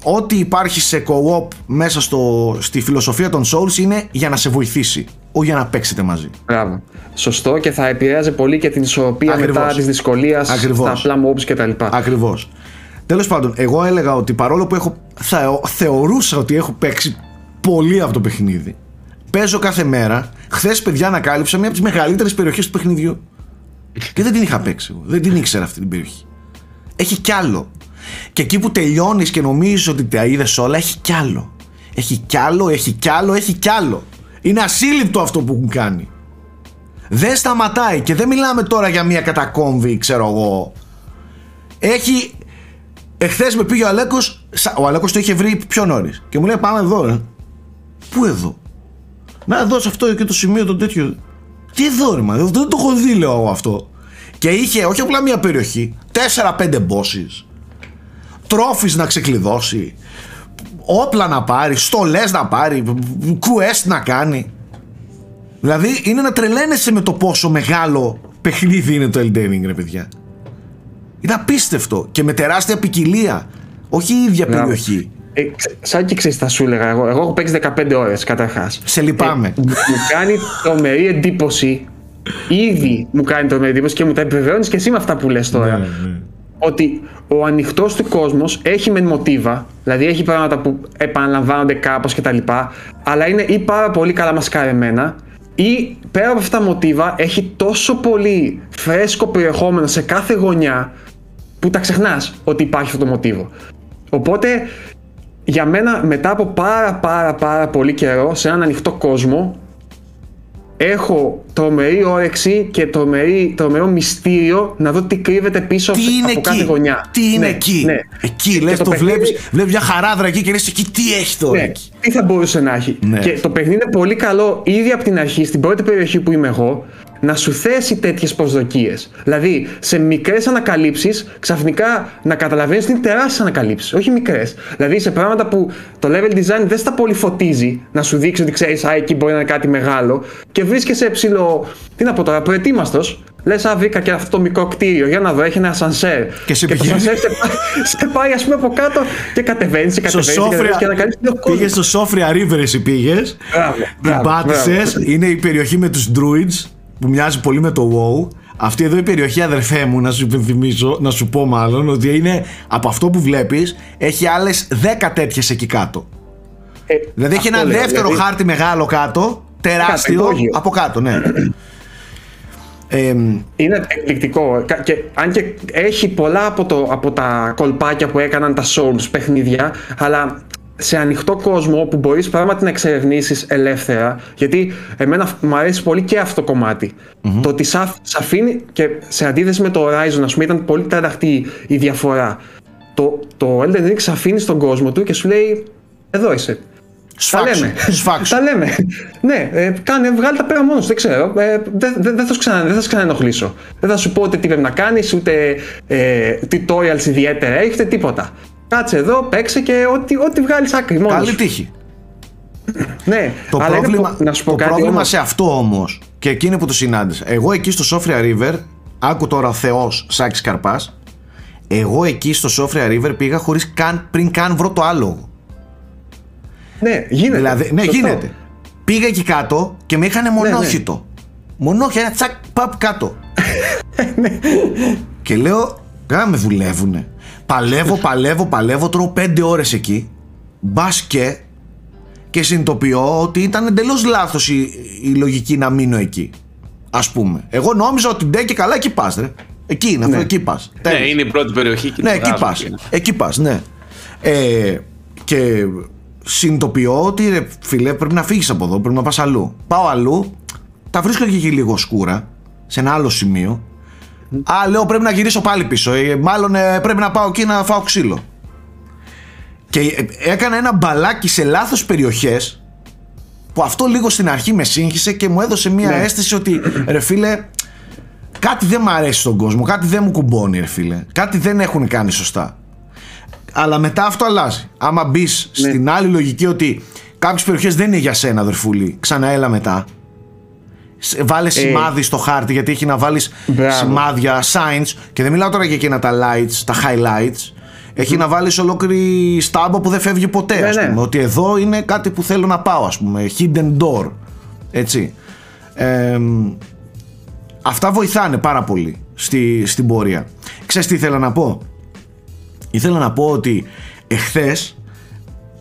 ό,τι υπάρχει σε co-op μέσα στο, στη φιλοσοφία των Souls είναι για να σε βοηθήσει, όχι για να παίξετε μαζί. Μπράβο. Σωστό και θα επηρέαζε πολύ και την ισορροπία Ακριβώς. μετά της δυσκολίας στα Ακριβώς. απλά mobs κτλ. Ακριβώς. Τέλος πάντων, εγώ έλεγα ότι παρόλο που έχω, θα, θεωρούσα ότι έχω παίξει πολύ αυτό το παιχνίδι, παίζω κάθε μέρα. Χθες, παιδιά, ανακάλυψα μια από τις μεγαλύτερες περιοχές του παιχνιδιού. Και δεν την είχα παίξει εγώ. Δεν την ήξερα αυτή την περιοχή. Έχει κι άλλο. Και εκεί που τελειώνεις και νομίζεις ότι τα είδες όλα, έχει κι άλλο. Έχει κι άλλο, έχει κι άλλο, έχει κι άλλο. Είναι ασύλληπτο αυτό που έχουν κάνει. Δεν σταματάει και δεν μιλάμε τώρα για μια κατακόμβη, ξέρω εγώ. Έχει. Εχθές με πήγε ο Αλέκος. Ο Αλέκος το είχε βρει πιο νωρίς. Και μου λέει: Πάμε εδώ, ρε. Πού εδώ; Να εδώ σε αυτό και το σημείο το τέτοιο. Τι εδώ, ρε, μα, δεν το έχω δει, λέω εγώ αυτό. Και είχε όχι απλά μια περιοχή, 4-5 bosses, τρόφις να ξεκλειδώσει, όπλα να πάρει, στολές να πάρει, quest να κάνει. Δηλαδή είναι να τρελαίνεσαι με το πόσο μεγάλο παιχνίδι είναι το Elden Ring, ρε παιδιά. Είναι απίστευτο και με τεράστια ποικιλία. Όχι η ίδια Μπράβο. περιοχή. Ε, ξε- σαν και ξέρεις θα σου έλεγα εγώ. Εγώ έχω παίξει 15 ώρες καταρχάς. Σε λυπάμαι. Ε, μου κάνει τρομερή εντύπωση. Ήδη μου κάνει τρομερή εντύπωση και μου τα επιβεβαιώνεις και εσύ με αυτά που λες τώρα. Ναι, Ότι ο ανοιχτός του κόσμος έχει μεν μοτίβα, δηλαδή έχει πράγματα που επαναλαμβάνονται κάπως κτλ. Αλλά είναι ή πάρα πολύ καλά μασκαρεμένα, ή πέρα από αυτά τα μοτίβα έχει τόσο πολύ φρέσκο περιεχόμενο σε κάθε γωνιά που τα ξεχνάς ότι υπάρχει αυτό το μοτίβο. Οπότε για μένα μετά από πάρα πάρα πάρα πολύ καιρό σε έναν ανοιχτό κόσμο έχω τρομερή όρεξη και τρομερή, τρομερό μυστήριο να δω τι κρύβεται πίσω Τι είναι από κάθε εκεί, γωνιά. τι είναι Ναι, εκεί; ναι. Εκεί Και λες το, παιχνίδι- βλέπεις, βλέπεις μια χαράδρα εκεί και λες εκεί τι έχει τώρα Ναι, εκεί; τι θα μπορούσε να έχει. Ναι. Και το παιχνίδι είναι πολύ καλό ήδη από την αρχή, στην πρώτη περιοχή που είμαι εγώ, να σου θέσει τέτοιες προσδοκίες. Δηλαδή, σε μικρές ανακαλύψεις, ξαφνικά να καταλαβαίνεις ότι είναι τεράστιες ανακαλύψεις, όχι μικρές. Δηλαδή, σε πράγματα που το level design δεν στα πολύ φωτίζει, να σου δείξει ότι ξέρεις, Α, εκεί μπορεί να είναι κάτι μεγάλο, και βρίσκεσαι ψηλό. Τι να πω τώρα, προετοίμαστος. Λες, Α, βρήκα και αυτό το μικρό κτίριο. Για να δω, έχει ένα σανσέρ. Και σε το πηγαίνει- σανσέρ σε, [laughs] πάει- σε πάει, ας πούμε, από κάτω και κατεβαίνεις, Στο κατεβαίνεις. Σόφρια, Και ανακαλύψεις το κόσμο. πήγες στο Σόφρια River εσύ πήγες Μπράβο, Την μπράβο, πάτησες, μπράβο. είναι η περιοχή με τους druids που μοιάζει πολύ με το WoW. Αυτή εδώ η περιοχή αδερφέ μου να σου υπενθυμίσω, να σου πω μάλλον ότι είναι από αυτό που βλέπεις έχει άλλες 10 τέτοιες εκεί κάτω. Ε, Δηλαδή έχει αυτό ένα λέω, δεύτερο δηλαδή, χάρτη μεγάλο κάτω, τεράστιο, υπόγειο. από κάτω, ναι. Ε, Είναι εκπληκτικό. Κα- Και, αν και έχει πολλά από, το, από τα κολπάκια που έκαναν τα Souls παιχνίδια, αλλά σε ανοιχτό κόσμο όπου μπορείς πράγματι να εξερευνήσεις ελεύθερα, γιατί εμένα μου αρέσει πολύ και αυτό το κομματι Το ότι σ' αφ- σ' αφήνει και σε αντίθεση με το Horizon, ας πούμε, ήταν πολύ τρανταχτή η διαφορά. Το, το Elden Ring σε αφήνει στον κόσμο του και σου λέει, εδώ είσαι. Τα σφάξου, λέμε. [laughs] σφάξου. Τα λέμε. ναι, ε, κάνε, βγάλει τα πέρα μόνος σου. Δεν ξέρω. Ε, δεν δεν- δεν θα σου ξανα, δεν θα σε ξαναενοχλήσω. Δεν θα σου πω ούτε τι πρέπει να κάνεις, ούτε ε, tutorials ιδιαίτερα έχετε, τίποτα. Κάτσε εδώ, παίξε και ό,τι, ό,τι βγάλεις άκρη μόνος. Καλή σου. τύχη. [clears throat] Ναι, Το αλλά είναι πρόβλημα, πο- να σου πω το κάτι πρόβλημα όμως. σε αυτό όμως και εκείνη που το συνάντησα. Εγώ εκεί στο Σόφρια River, άκου τώρα ο Θεός Σάκης Καρπάς. Εγώ εκεί στο Σόφρια River πήγα χωρίς καν, πριν καν βρω το άλογο. Ναι, γίνεται. Δηλαδή, ναι, Σωστό. γίνεται. Πήγα εκεί κάτω και με Ναι, είχαν μονόχυτο. Μονόχυτο, ένα τσακ, παπ κάτω. [laughs] και λέω, κάνα με δουλεύουνε. Παλεύω, [laughs] παλεύω, παλεύω, τρώω πέντε ώρες εκεί. Μπας και και συνειδητοποιώ ότι ήταν εντελώς λάθος η, η λογική να μείνω εκεί. Ας πούμε. Εγώ νόμιζα ότι ντε και καλά εκεί πας ρε. Εκεί είναι αυτό, Ναι. εκεί πας. Ναι, Τέλος. είναι η πρώτη περιοχή. και Ναι, την εκεί βγάζω πας. εκεί. Εκεί πας, ναι. Ε, και συνειδητοποιώ ότι ρε φίλε πρέπει να φύγεις από εδώ, πρέπει να πας αλλού. Πάω αλλού, τα βρίσκω και εκεί λίγο σκούρα, σε ένα άλλο σημείο. Α, λέω πρέπει να γυρίσω πάλι πίσω. Ε, μάλλον ε, πρέπει να πάω εκεί να φάω ξύλο. Και ε, έκανα ένα μπαλάκι σε λάθος περιοχές που αυτό λίγο στην αρχή με σύγχυσε και μου έδωσε μια Ναι. αίσθηση ότι ρε φίλε κάτι δεν μ' αρέσει στον κόσμο, κάτι δεν μου κουμπώνει ρε φίλε, κάτι δεν έχουν κάνει σωστά. Αλλά μετά αυτό αλλάζει. Άμα μπεις Ναι. στην άλλη λογική ότι κάποιες περιοχές δεν είναι για σένα, αδερφούλη, ξαναέλα μετά. Σε- Βάλες σημάδι στο χάρτη γιατί έχει να βάλεις Ε. Μπράβο. σημάδια, signs και δεν μιλάω τώρα για εκείνα τα lights, τα highlights. Έχει να βάλεις ολόκληρη στάμπα που δεν φεύγει ποτέ. Ναι, ας ναι. πούμε. Ότι εδώ είναι κάτι που θέλω να πάω, ας πούμε. Hidden door. Έτσι. Ε, αυτά βοηθάνε πάρα πολύ στη, στην πορεία. Ξέρεις τι ήθελα να πω; Ήθελα να πω ότι εχθές,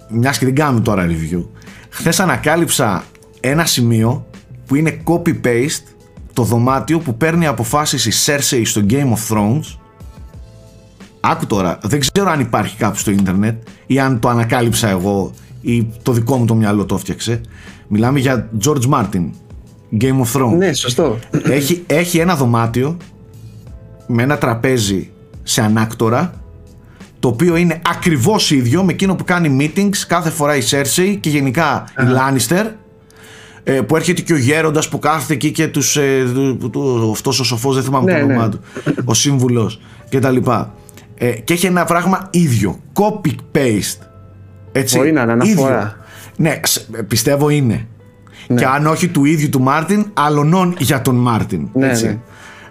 μιας και δεν κάνουμε τώρα review, χθες ανακάλυψα ένα σημείο που είναι copy-paste το δωμάτιο που παίρνει αποφάσεις η Cersei στο Game of Thrones Άκου τώρα, δεν ξέρω αν υπάρχει κάπου στο ίντερνετ ή αν το ανακάλυψα εγώ ή το δικό μου το μυαλό το έφτιαξε. Μιλάμε για George Martin, Game of Thrones. Ναι, σωστό. Έχει, έχει ένα δωμάτιο με ένα τραπέζι σε ανάκτορα το οποίο είναι ακριβώς ίδιο με εκείνο που κάνει meetings κάθε φορά η Cersei και γενικά οι Lannister ε, που έρχεται και ο γέροντας που κάθεται εκεί και τους, ε, του, του, αυτός ο σοφός δεν θυμάμαι Ναι, το όνομά ναι. του ο σύμβουλος και τα λοιπά ε, και έχει ένα πράγμα ίδιο copy paste έτσι, Μπορεί να είναι αναφορά. ίδιο. ναι σ- πιστεύω είναι Ναι. και αν όχι του ίδιου του Μάρτιν αλλονών για τον Μάρτιν Ναι, έτσι. ναι.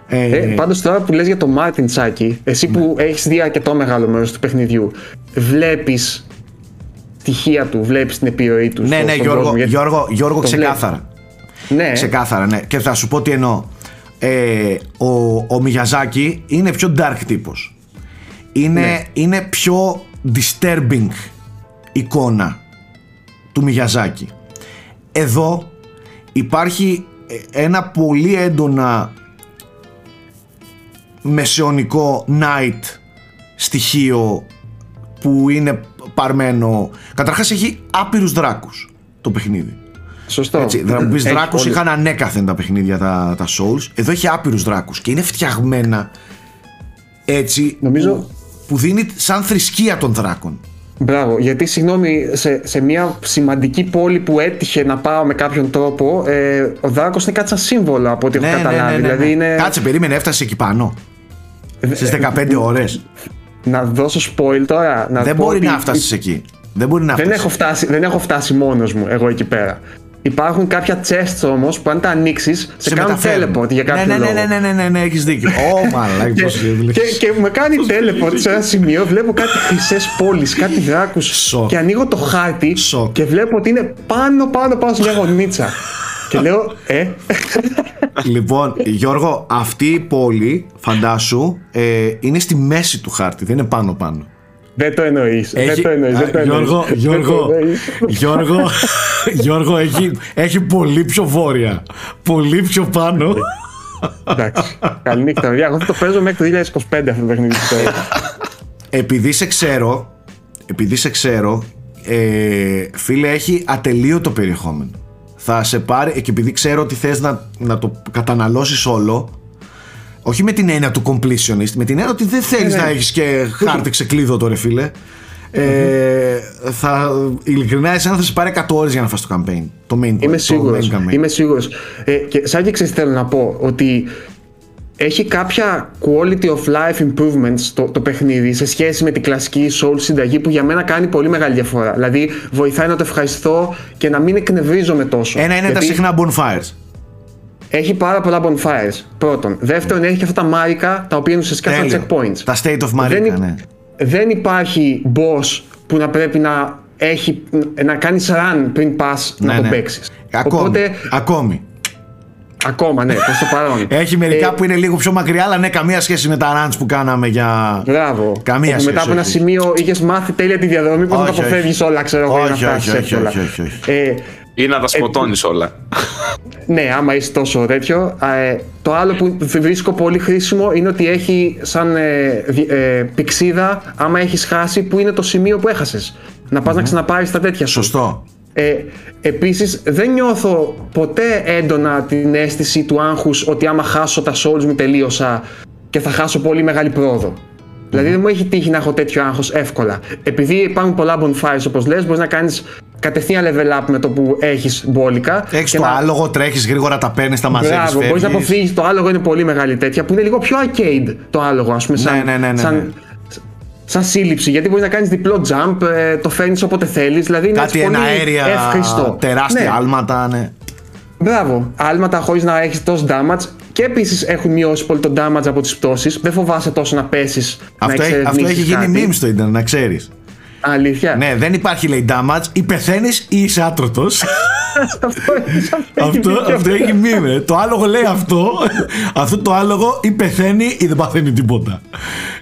Ε, Ε, Πάντως τώρα που λες για τον Μάρτιν Τσάκη, εσύ που Ναι. έχεις δει αρκετό μεγάλο μέρος του παιχνιδιού, βλέπεις στοιχεία του, βλέπεις την επιρροή τους. ναι, στο- ναι, στον Γιώργο, κόσμο, γιατί- Γιώργο, Γιώργο το ξεκάθαρα. Ναι, Ξεκάθαρα, ναι. Και θα σου πω τι εννοώ. Ε, ο, ο Μιαζάκη είναι πιο dark τύπος. Είναι, Ναι. είναι πιο disturbing εικόνα του Μιαζάκη. Εδώ υπάρχει ε, ένα πολύ έντονα μεσαιωνικό night στοιχείο που είναι παρμένο. Καταρχάς έχει άπειρους δράκους το παιχνίδι. σωστό. Έτσι, θα μου πει Έχει δράκους όλη- είχαν ανέκαθεν τα παιχνίδια τα, τα Souls. Εδώ έχει άπειρους δράκους και είναι φτιαγμένα έτσι Νομίζω- που, που δίνει σαν θρησκεία των δράκων. Μπράβο, γιατί συγγνώμη, σε, σε μια σημαντική πόλη που έτυχε να πάω με κάποιον τρόπο, ε, ο Δράκος είναι κάτι σαν σύμβολο από ό,τι έχω καταλάβει. Δηλαδή είναι. Ναι, Κάτσε, περίμενε, έφτασε εκεί πάνω. Στις 15 ώρες. Να δώσω spoil τώρα. Να Δεν πω μπορεί ότι να φτάσεις εκεί. Δεν μπορεί να Δεν φτάσεις. έχω, φτάσει, δεν έχω φτάσει μόνος μου εγώ εκεί πέρα. Υπάρχουν κάποια chests όμως που αν τα ανοίξεις σε, κάνουν μεταφέρουν. teleport για κάποιο ναι, ναι, λόγο. ναι, ναι, ναι, ναι, ναι, έχεις δίκιο. [laughs] Ω, μαλάκι, Και, πώς και, και με κάνει teleport σε ένα σημείο, βλέπω κάτι χρυσές πόλεις, κάτι [laughs] δράκους Σοκ. και ανοίγω το χάρτη Σοκ. και βλέπω ότι είναι πάνω πάνω πάνω σε μια γωνίτσα. Και λέω, ε, Λοιπόν, Γιώργο, αυτή η πόλη, φαντάσου, ε, είναι στη μέση του χάρτη, δεν είναι πάνω-πάνω. δεν το εννοείς, δεν Έχει- το εννοείς, δεν το Α, εννοείς. Γιώργο, Δεν το Γιώργο, εννοείς. Γιώργο, Γιώργο έχει, έχει πολύ πιο βόρεια. Πολύ πιο πάνω. Εντάξει, καληνύχτα, παιδιά. Εγώ θα το παίζω μέχρι το 2025 αυτό το παιχνίδι. πιστεύω. Επειδή σε ξέρω, επειδή σε ξέρω, ε, φίλε, έχει ατελείωτο περιεχόμενο. Θα σε πάρει, και επειδή ξέρω ότι θες να, να το καταναλώσεις όλο, όχι με την έννοια του completionist, με την έννοια ότι δεν θέλεις ναι. να έχεις και χάρτη ξεκλείδωτο ρε φίλε. Ε, θα, ειλικρινά εσένα θα σε πάρει 100 ώρες για να φας το campaign. Το main Είμαι το σίγουρος, main campaign. είμαι σίγουρος. Ε, και σαν και ξέρεις θέλω να πω ότι έχει κάποια quality of life improvements το, το παιχνίδι σε σχέση με την κλασική Soul συνταγή που για μένα κάνει πολύ μεγάλη διαφορά. Δηλαδή βοηθάει να το ευχαριστώ και να μην εκνευρίζομαι τόσο. Ένα είναι τα Γιατί συχνά bonfires. Έχει πάρα πολλά bonfires. Πρώτον. Δεύτερον, έχει και αυτά τα μάρικα τα οποία είναι ουσιαστικά σαν Τέλειο. checkpoints. Τα state of Marika, Δεν, υ- ναι. δεν υπάρχει boss που να πρέπει να έχει να κάνεις run πριν πας να Ναι, το ναι. παίξεις. Ακόμη. Οπότε, Ακόμη. Ακόμα ναι, προς το παρόν. Έχει μερικά Ε, που είναι λίγο πιο μακριά, αλλά ναι, καμία σχέση με τα runs που κάναμε για. Μπράβο. Καμία Όπου σχέση, μετά από ένα όχι. σημείο είχες μάθει τέλεια τη διαδρομή που θα τα Όχι, όχι. αποφεύγεις όλα, ξέρω εγώ, για να Όχι, φτάσεις όχι, όχι, εύκολα. όχι, όχι, όχι. Ε, Ή να τα σκοτώνεις όλα. ναι, άμα είσαι τόσο τέτοιο. Ε, το άλλο που βρίσκω πολύ χρήσιμο είναι ότι έχει σαν ε, δι- ε, πηξίδα, άμα έχεις χάσει, που είναι το σημείο που έχασες. Να πας να ξαναπάρεις τα τέτοια σου. Σωστό. Ε, επίσης δεν νιώθω ποτέ έντονα την αίσθηση του άγχους ότι άμα χάσω τα souls μου τελείωσα και θα χάσω πολύ μεγάλη πρόοδο. Δηλαδή δεν μου έχει τύχει να έχω τέτοιο άγχος εύκολα. Επειδή υπάρχουν πολλά bonfires όπως λες, μπορείς να κάνεις κατευθείαν level up με το που έχεις μπόλικα. Έχεις και το να- άλογο, τρέχεις γρήγορα, τα παίρνεις, τα μαζεύεις. Μπράβο, μπορείς να αποφύγεις. Το άλογο είναι πολύ μεγάλη τέτοια που είναι λίγο πιο arcade το άλογο, ας πούμε. Σαν, ναι, ναι, ναι, ναι. σαν, σαν σύλληψη. Γιατί μπορείς να κάνεις διπλό jump, ε, το φέρνεις όποτε θέλεις. Δηλαδή είναι Κάτι έτσι ένα πολύ αέρια, ευχριστό. τεράστια Ναι. άλματα, ναι. Μπράβο. Άλματα χωρίς να έχεις τόσο damage. Και επίσης έχουν μειώσει πολύ το damage από τις πτώσεις. Δεν φοβάσαι τόσο να πέσεις. να Αυτό, έχει, αυτό έχει εξερευνήσεις γίνει κάτι. meme στο ίντερνετ, να ξέρεις. Αλήθεια. Ναι, δεν υπάρχει λέει damage, ή πεθαίνει ή είσαι άτρωτος. [laughs] [laughs] αυτό, αυτό, αυτό, έχει αυτό έχει meme. ε. Το άλογο λέει αυτό. αυτό το άλογο ή πεθαίνει ή δεν παθαίνει τίποτα.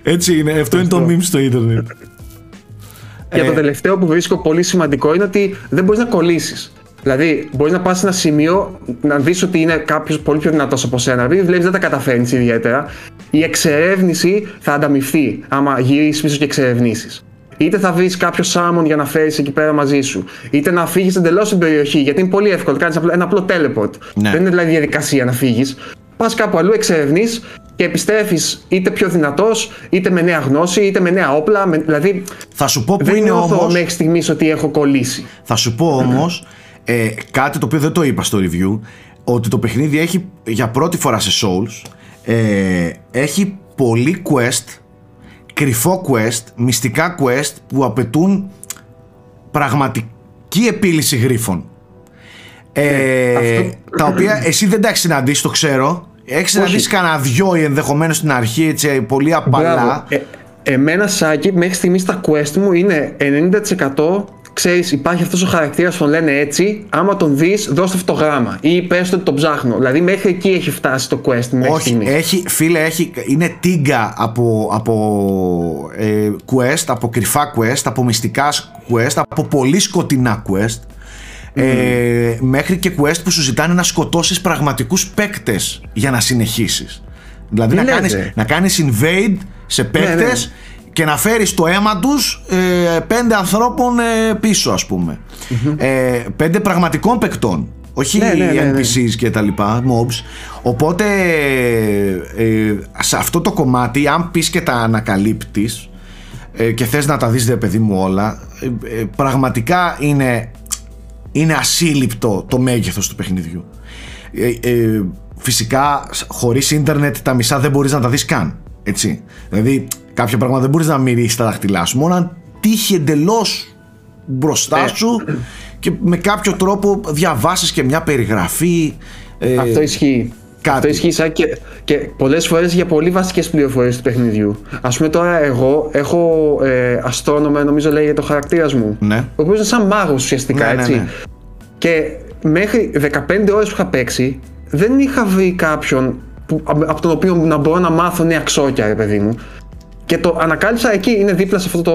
Έτσι είναι. Αυτό είναι το meme στο ίντερνετ. Και Ε. το τελευταίο που βρίσκω πολύ σημαντικό είναι ότι δεν μπορείς να κολλήσεις. Δηλαδή, μπορείς να πας σε ένα σημείο να δεις ότι είναι κάποιος πολύ πιο δυνατός από σένα. Επειδή βλέπεις δεν τα καταφέρνεις ιδιαίτερα, η εξερεύνηση θα ανταμυφθεί άμα γυρίσεις πίσω και εξερευνήσεις. Είτε θα βρεις κάποιο σάμον για να φέρεις εκεί πέρα μαζί σου, είτε να φύγεις εντελώς την περιοχή, γιατί είναι πολύ εύκολο. Κάνεις ένα απλό teleport. Ναι. Δεν είναι δηλαδή διαδικασία να φύγεις. Πας κάπου αλλού, εξερευνείς και επιστρέφεις είτε πιο δυνατός, είτε με νέα γνώση, είτε με νέα όπλα. Με, δηλαδή, Θα σου πω που δεν είναι νιώθω όμω. μέχρι στιγμής ότι έχω κολλήσει. Θα σου πω όμως, ε, κάτι το οποίο δεν το είπα στο review, ότι το παιχνίδι έχει για πρώτη φορά σε Souls, ε, έχει πολύ quest, κρυφό quest, μυστικά quest που απαιτούν πραγματική επίλυση γρίφων. Ε, Τα οποία εσύ δεν τα έχεις συναντήσει, το ξέρω. Έχεις συναντήσει κανένα δυο ενδεχομένως στην αρχή, έτσι, πολύ απαλά. Ε, εμένα, Σάκη, μέχρι στιγμής τα quest μου είναι 90% ξέρεις υπάρχει αυτός ο χαρακτήρας τον λένε έτσι άμα τον δεις δώστε αυτό το γράμμα. Ή πες ότι τον ψάχνω. Δηλαδή μέχρι εκεί έχει φτάσει το quest μέχρι Όχι, στιγμής. έχει, φίλε, έχει, είναι τίγκα από, από ε, quest, από κρυφά quest, από μυστικά quest, από πολύ σκοτεινά quest. Ε, μέχρι και quest που σου ζητάνε να σκοτώσεις πραγματικούς παίκτες για να συνεχίσεις. Δηλαδή Τι να λέτε; κάνεις, να κάνεις invade σε παίκτες ναι. Και να φέρεις το αίμα τους ε, πέντε ανθρώπων ε, πίσω ας πούμε ε, πέντε πραγματικών παικτών όχι Ναι, ναι, ναι, ναι. NPCs και τα λοιπά, mobs. Οπότε ε, σε αυτό το κομμάτι, αν πεις και τα ανακαλύπτεις ε, και θες να τα δεις ρε παιδί μου όλα, ε, ε, πραγματικά είναι, είναι ασύλληπτο το μέγεθος του παιχνιδιού. Ε, ε, φυσικά σ- χωρίς ίντερνετ τα μισά δεν μπορείς να τα δεις καν. Έτσι. Δηλαδή κάποια πράγματα δεν μπορείς να μυρίσεις τα δάχτυλά σου. Μόνο αν τύχει εντελώς μπροστά Ε. σου και με κάποιο τρόπο διαβάσεις και μια περιγραφή ε, Αυτό ισχύει. κάτι. Αυτό ισχύει σαν και, και πολλές φορές για πολύ βασικές πληροφορίες του παιχνιδιού. Α πούμε τώρα, εγώ έχω ε, αστρόνομο, νομίζω λέγεται ο χαρακτήρας μου. Ναι. Ο οποίος είναι σαν μάγος ουσιαστικά, Ναι, ναι, έτσι. ναι. Και μέχρι 15 ώρες που είχα παίξει, δεν είχα βρει κάποιον που, από τον οποίο να μπορώ να μάθω νέα ξόκια, ρε παιδί μου. Και το ανακάλυψα εκεί, είναι δίπλα σε αυτό το,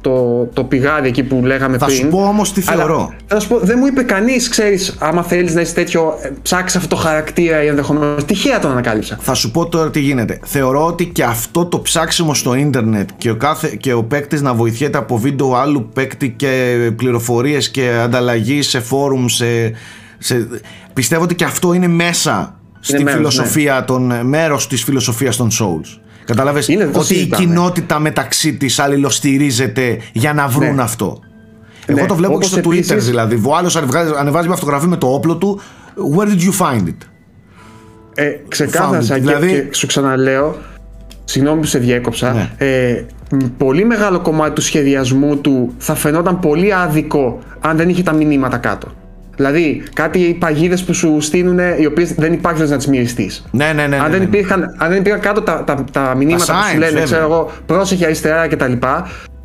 το, το πηγάδι εκεί που λέγαμε Θα πριν. σου πω όμως τι Αλλά, θεωρώ. Θα σου πω, δεν μου είπε κανείς, ξέρεις, άμα θέλεις να είσαι τέτοιο, ε, ψάξεις αυτό το χαρακτήρα ή ενδεχομένως. Τυχαία τον ανακάλυψα. Θα σου πω τώρα τι γίνεται. Θεωρώ ότι και αυτό το ψάξιμο στο ίντερνετ και ο, κάθε, και ο παίκτης να βοηθιέται από βίντεο άλλου παίκτη και πληροφορίες και ανταλλαγή σε φόρουμ, σε, σε, πιστεύω ότι και αυτό είναι μέσα στη μέρος, φιλοσοφία των, μέρος της φιλοσοφίας των Souls. Κατάλαβες; Είναι, δεν το ότι η συζητάμε. κοινότητα μεταξύ της αλληλοστηρίζεται για να βρουν Ναι. αυτό. Εγώ Ναι, το βλέπω και όπως στο Twitter επίσης- δηλαδή. Ο άλλος ανεβάζει, ανεβάζει μια φωτογραφία με το όπλο του. Where did you find it? Ε, ξεκάθαρα, Found it. Σάκη, Δηλαδή- και σου ξαναλέω, συγγνώμη που σε διέκοψα, Ναι. ε, μ, πολύ μεγάλο κομμάτι του σχεδιασμού του θα φαινόταν πολύ άδικο αν δεν είχε τα μηνύματα κάτω. Δηλαδή, κάτι οι παγίδες που σου στείλουν, οι οποίες δεν υπάρχει να τις μυριστείς. Ναι, ναι, ναι. ναι, αν, ναι, δεν ναι. υπήρχαν, αν δεν υπήρχαν κάτω τα, τα, τα μηνύματα που signs, σου λένε, βέβαια. ξέρω εγώ, πρόσεχε αριστερά κτλ.,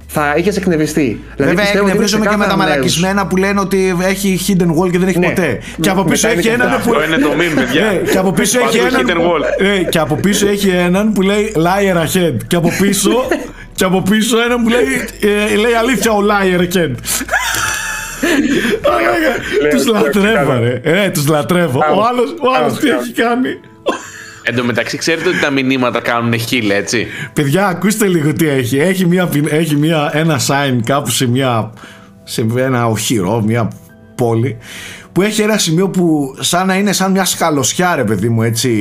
θα είχες εκνευριστεί. Δηλαδή, Βέβαια, πιστεύω ότι είναι εκνευρίζομαι και με τα ξεκάθαρα μαλακισμένα που λένε ότι έχει hidden wall και δεν έχει Ναι. ποτέ. Και από Ναι, πίσω μετά έχει είναι και έναν αυτά. που. Αυτό είναι το meme, παιδιά. Ναι, και από πίσω έχει Παντού έναν. hidden wall. Ναι, και από πίσω έχει έναν που λέει liar ahead. Και από πίσω. [laughs] και από πίσω έναν που λέει, ε, λέει αλήθεια ο liar ahead. Τους λατρεύω ρε, ε, τους λατρεύω. Ο άλλος, ο άλλος τι έχει κάνει; Εν τω μεταξύ, ξέρετε ότι τα μηνύματα κάνουν χίλ, έτσι; Παιδιά, ακούστε λίγο τι έχει. Έχει, μια, πιν- έχει μια, ένα sign κάπου σε, μια, σε ένα οχυρό, μια πόλη, που έχει ένα σημείο που σαν να είναι σαν μια σκαλωσιά, ρε παιδί μου, έτσι,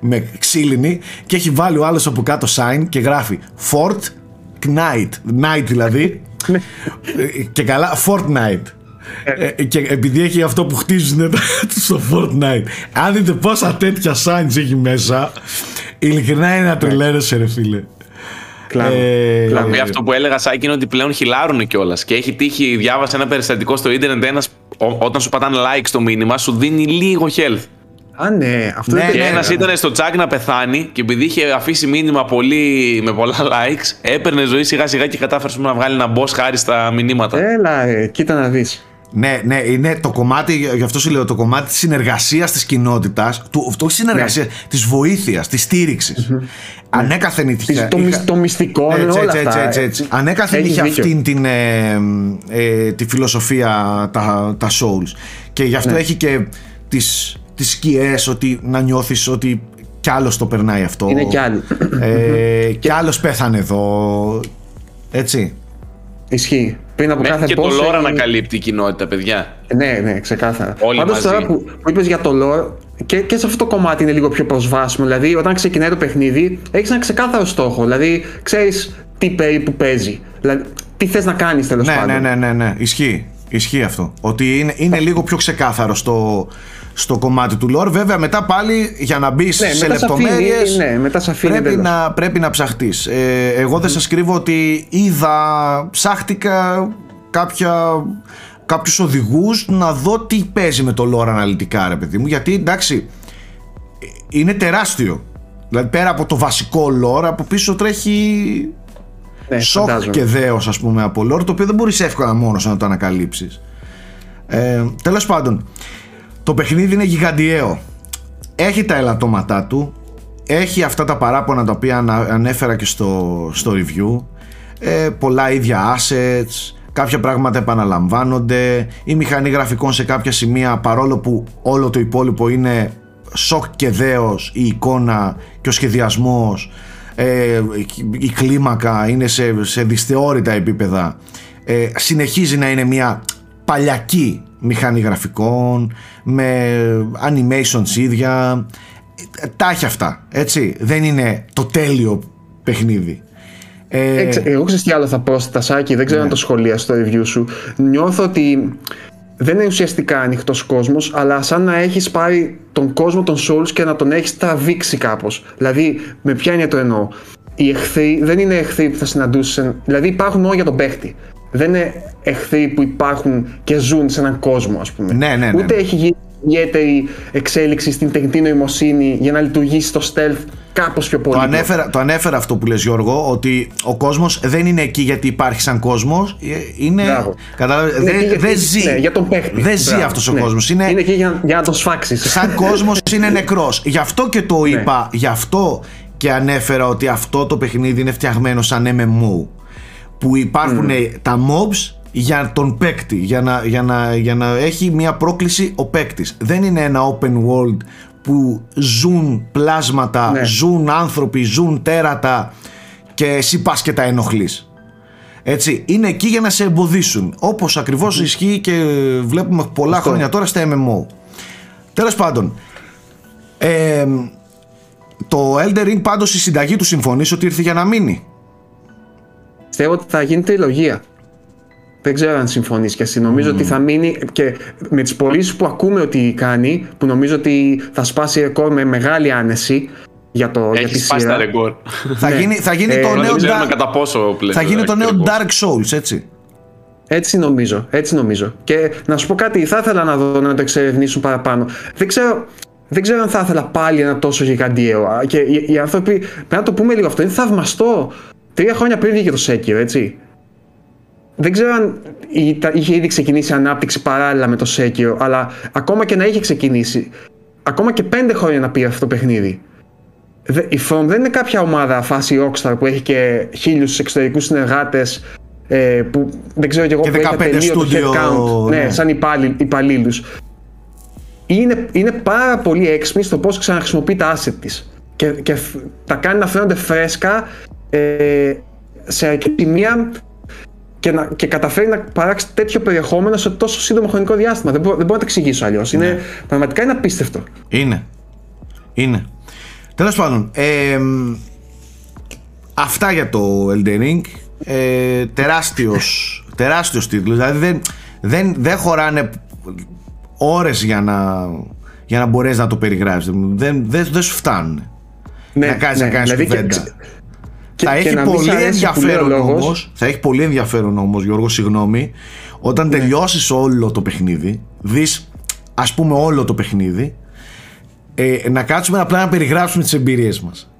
με ξύλινη, και έχει βάλει ο άλλος από κάτω sign και γράφει Fort Knight, night δηλαδή, Ε, και καλά Fortnite. Ε, και επειδή έχει αυτό που χτίζουν τα- στο [laughs] Fortnite αν δείτε πόσα τέτοια signs έχει μέσα ειλικρινά είναι να τρελαίνεσαι ρε φίλε Κλάβο. Ε, Κλάβο. Και αυτό που έλεγα, Σάκη, είναι ότι πλέον χιλάρουν κιόλας. Και έχει τύχει, διάβασα ένα περιστατικό στο ίντερνετ. Ένας, ο- όταν σου πατάνε like στο μήνυμα, σου δίνει λίγο health. Α, ναι, αυτό Ναι, είναι Και ναι, ένα ναι. ήταν στο τσάκ να πεθάνει και επειδή είχε αφήσει μήνυμα πολύ, με πολλά [laughs] likes, έπαιρνε ζωή σιγά σιγά και κατάφερε να βγάλει ένα boss χάρη στα μηνύματα. Έλα, ε, κοίτα να δεις. Ναι, ναι, είναι το κομμάτι, γι' αυτό σου λέω, το κομμάτι της συνεργασίας της κοινότητας, του, το όχι συνεργασία, Ναι. της βοήθειας, της στήριξης. Ανέκαθεν είχε, Της- το, είχα- μυ- το μυστικό είναι έτσι, όλα έτσι, αυτά. έτσι, έτσι, έτσι. Ανέκαθεν Έχεις είχε δίκιο. αυτήν την ε, ε, τη φιλοσοφία τα, τα Souls και γι' αυτό Ναι. έχει και τις, τις σκιές ότι να νιώθεις ότι κι άλλος το περνάει αυτό Είναι κι άλλοι. ε, κι άλλος πέθανε εδώ έτσι Ισχύει. Πριν από Μέχρι κάθε και το boss lore έχει- ανακαλύπτει η κοινότητα, παιδιά. Ναι, ναι, ξεκάθαρα. Όλοι Πάντως μαζί. τώρα που, που είπες για το lore, και, και σε αυτό το κομμάτι είναι λίγο πιο προσβάσιμο. Δηλαδή, όταν ξεκινάει το παιχνίδι, έχεις ένα ξεκάθαρο στόχο. Δηλαδή, ξέρεις τι περίπου παίζει. Δηλαδή, τι θες να κάνεις τέλος ναι, πάντων. ναι, ναι, ναι, ναι, ισχύει, Ισχύει αυτό. Ότι είναι, είναι λίγο πιο ξεκάθαρο στο, στο κομμάτι του lore. Βέβαια, μετά πάλι για να μπεις Ναι, σε μετά σ' αφήνει- λεπτομέρειες. ναι, μετά σ' αφήνει πρέπει, εντελώς. να, πρέπει να ψαχτείς. Ε, εγώ δεν σας κρύβω ότι είδα, ψάχτηκα κάποια, κάποιους οδηγούς να δω τι παίζει με το lore αναλυτικά ρε παιδί μου γιατί εντάξει είναι τεράστιο δηλαδή πέρα από το βασικό lore από πίσω τρέχει Ναι, σοκ φαντάζομαι. και δέος ας πούμε από lore το οποίο δεν μπορείς εύκολα μόνος να το ανακαλύψεις ε, τέλος πάντων το παιχνίδι είναι γιγαντιαίο. Έχει τα ελαττώματά του. Έχει αυτά τα παράπονα τα οποία ανα- ανέφερα και στο, στο review. Ε, πολλά ίδια assets. Κάποια πράγματα επαναλαμβάνονται. Η μηχανή γραφικών σε κάποια σημεία παρόλο που όλο το υπόλοιπο είναι σοκ και δέος η εικόνα και ο σχεδιασμός ε, η κλίμακα είναι σε, σε δυσθεώρητα επίπεδα ε, συνεχίζει να είναι μια παλιακή μηχανή γραφικών με animations ίδια Ε, τα έχει αυτά έτσι δεν είναι το τέλειο παιχνίδι ε, Ε, ξε- εγώ ξέρω τι άλλο θα πρόσθετα, Σάκη, δεν ξέρω αν το σχολίασε στο review σου. Νιώθω ότι δεν είναι ουσιαστικά ανοιχτός κόσμος, αλλά σαν να έχεις πάρει τον κόσμο των Souls και να τον έχεις τραβήξει κάπως. Δηλαδή, με ποια είναι το εννοώ. Οι εχθροί δεν είναι εχθροί που θα συναντούσες. Δηλαδή, υπάρχουν μόνο για τον παίχτη. Δεν είναι εχθροί που υπάρχουν και ζουν σε έναν κόσμο, ας πούμε. Ναι, ναι, ναι. Ούτε έχει γίνει ιδιαίτερη εξέλιξη στην τεχνητή νοημοσύνη για να λειτουργήσει το stealth κάπως πιο πολύ. Το ανέφερα, το ανέφερα αυτό που λες Γιώργο ότι ο κόσμος δεν είναι εκεί γιατί υπάρχει σαν κόσμος ε, είναι, Μπράβο. κατάλαβες, Είναι εκεί δεν, γιατί- δεν ζει ναι, για τον παίχτη. δεν ζει Μπράβο, αυτός ο ναι. κόσμος είναι, Είναι εκεί για, για να τον σφάξεις. σαν κόσμος είναι νεκρός γι' αυτό και Ναι. το είπα γι' αυτό και ανέφερα ότι αυτό το παιχνίδι είναι φτιαγμένο σαν MMO που υπάρχουν τα mobs για τον παίκτη για να, για, να, για να έχει μια πρόκληση ο παίκτης. δεν είναι ένα open world που ζουν πλάσματα, Ναι. ζουν άνθρωποι, ζουν τέρατα και εσύ πας και τα ενοχλείς έτσι, είναι εκεί για να σε εμποδίσουν όπως ακριβώς ισχύει και βλέπουμε πολλά Αυτό. χρόνια τώρα στα MMO τέλος πάντων ε, το Elder Ring πάντως η συνταγή του συμφωνείς ότι ήρθε για να μείνει; Πιστεύω ότι θα γίνει τριλογία. Δεν ξέρω αν συμφωνείς και εσύ. Νομίζω ότι θα μείνει και με τις πωλήσεις που ακούμε ότι κάνει, που νομίζω ότι θα σπάσει ρεκόρ με μεγάλη άνεση για, το, για Έχει τη σπάσει τα σειρά. ρεκόρ. [laughs] θα, Ναι. γίνει, θα γίνει Ε, το Τώρα νέο δεν ξέρουμε Dark, κατά πόσο πλέον. θα γίνει το νέο ακριβώς. Dark Souls έτσι Έτσι νομίζω, έτσι νομίζω. Και να σου πω κάτι, θα ήθελα να δω να το εξερευνήσουν παραπάνω. Δεν ξέρω, δεν ξέρω αν θα ήθελα πάλι ένα τόσο γιγαντιαίο. Α, Και οι, οι άνθρωποι, πρέπει να το πούμε λίγο αυτό, είναι θαυμαστό. Τρία χρόνια πριν βγήκε το Sekiro, έτσι. Δεν ξέρω αν η- τα- είχε ήδη ξεκινήσει η ανάπτυξη παράλληλα με το Sekiro, αλλά ακόμα και να είχε ξεκινήσει, ακόμα και πέντε χρόνια να πήρε αυτό το παιχνίδι. Δε- Η From δεν είναι κάποια ομάδα φάση Rockstar που έχει και χίλιους εξωτερικούς συνεργάτες ε, που δεν ξέρω και εγώ Και που έχει 15 ατελείωτο στούντιο, headcount, ναι, ναι. σαν υπάλληλου. Είναι, είναι πάρα πολύ έξυπνη στο πώς ξαναχρησιμοποιεί τα asset της και, και φ- τα κάνει να φαίνονται φρέσκα ε, σε αρκετή σημεία και, να, και καταφέρει να παράξει τέτοιο περιεχόμενο σε τόσο σύντομο χρονικό διάστημα. Δεν, μπορώ, δεν μπορώ να το εξηγήσω αλλιώς. Είναι, πραγματικά είναι απίστευτο. Είναι. Είναι. Τέλος πάντων. ε, αυτά για το Elden Ring. Ε, τεράστιος, [laughs] τεράστιος τίτλος. Δηλαδή δεν, δεν, δεν χωράνε ώρες για να, για να μπορέσεις να το περιγράψεις. Δεν, δεν, δεν σου φτάνουν. Ναι, να κάνεις, να κάνεις δηλαδή και- κουβέντα. και- θα και έχει να μην σ' πολύ αρέσει που λέει ο ενδιαφέρον λόγος. όμως θα έχει πολύ ενδιαφέρον όμως Γιώργο συγγνώμη όταν Ναι. τελειώσεις όλο το παιχνίδι δεις ας πούμε όλο το παιχνίδι ε, να κάτσουμε απλά να περιγράψουμε τις εμπειρίες μας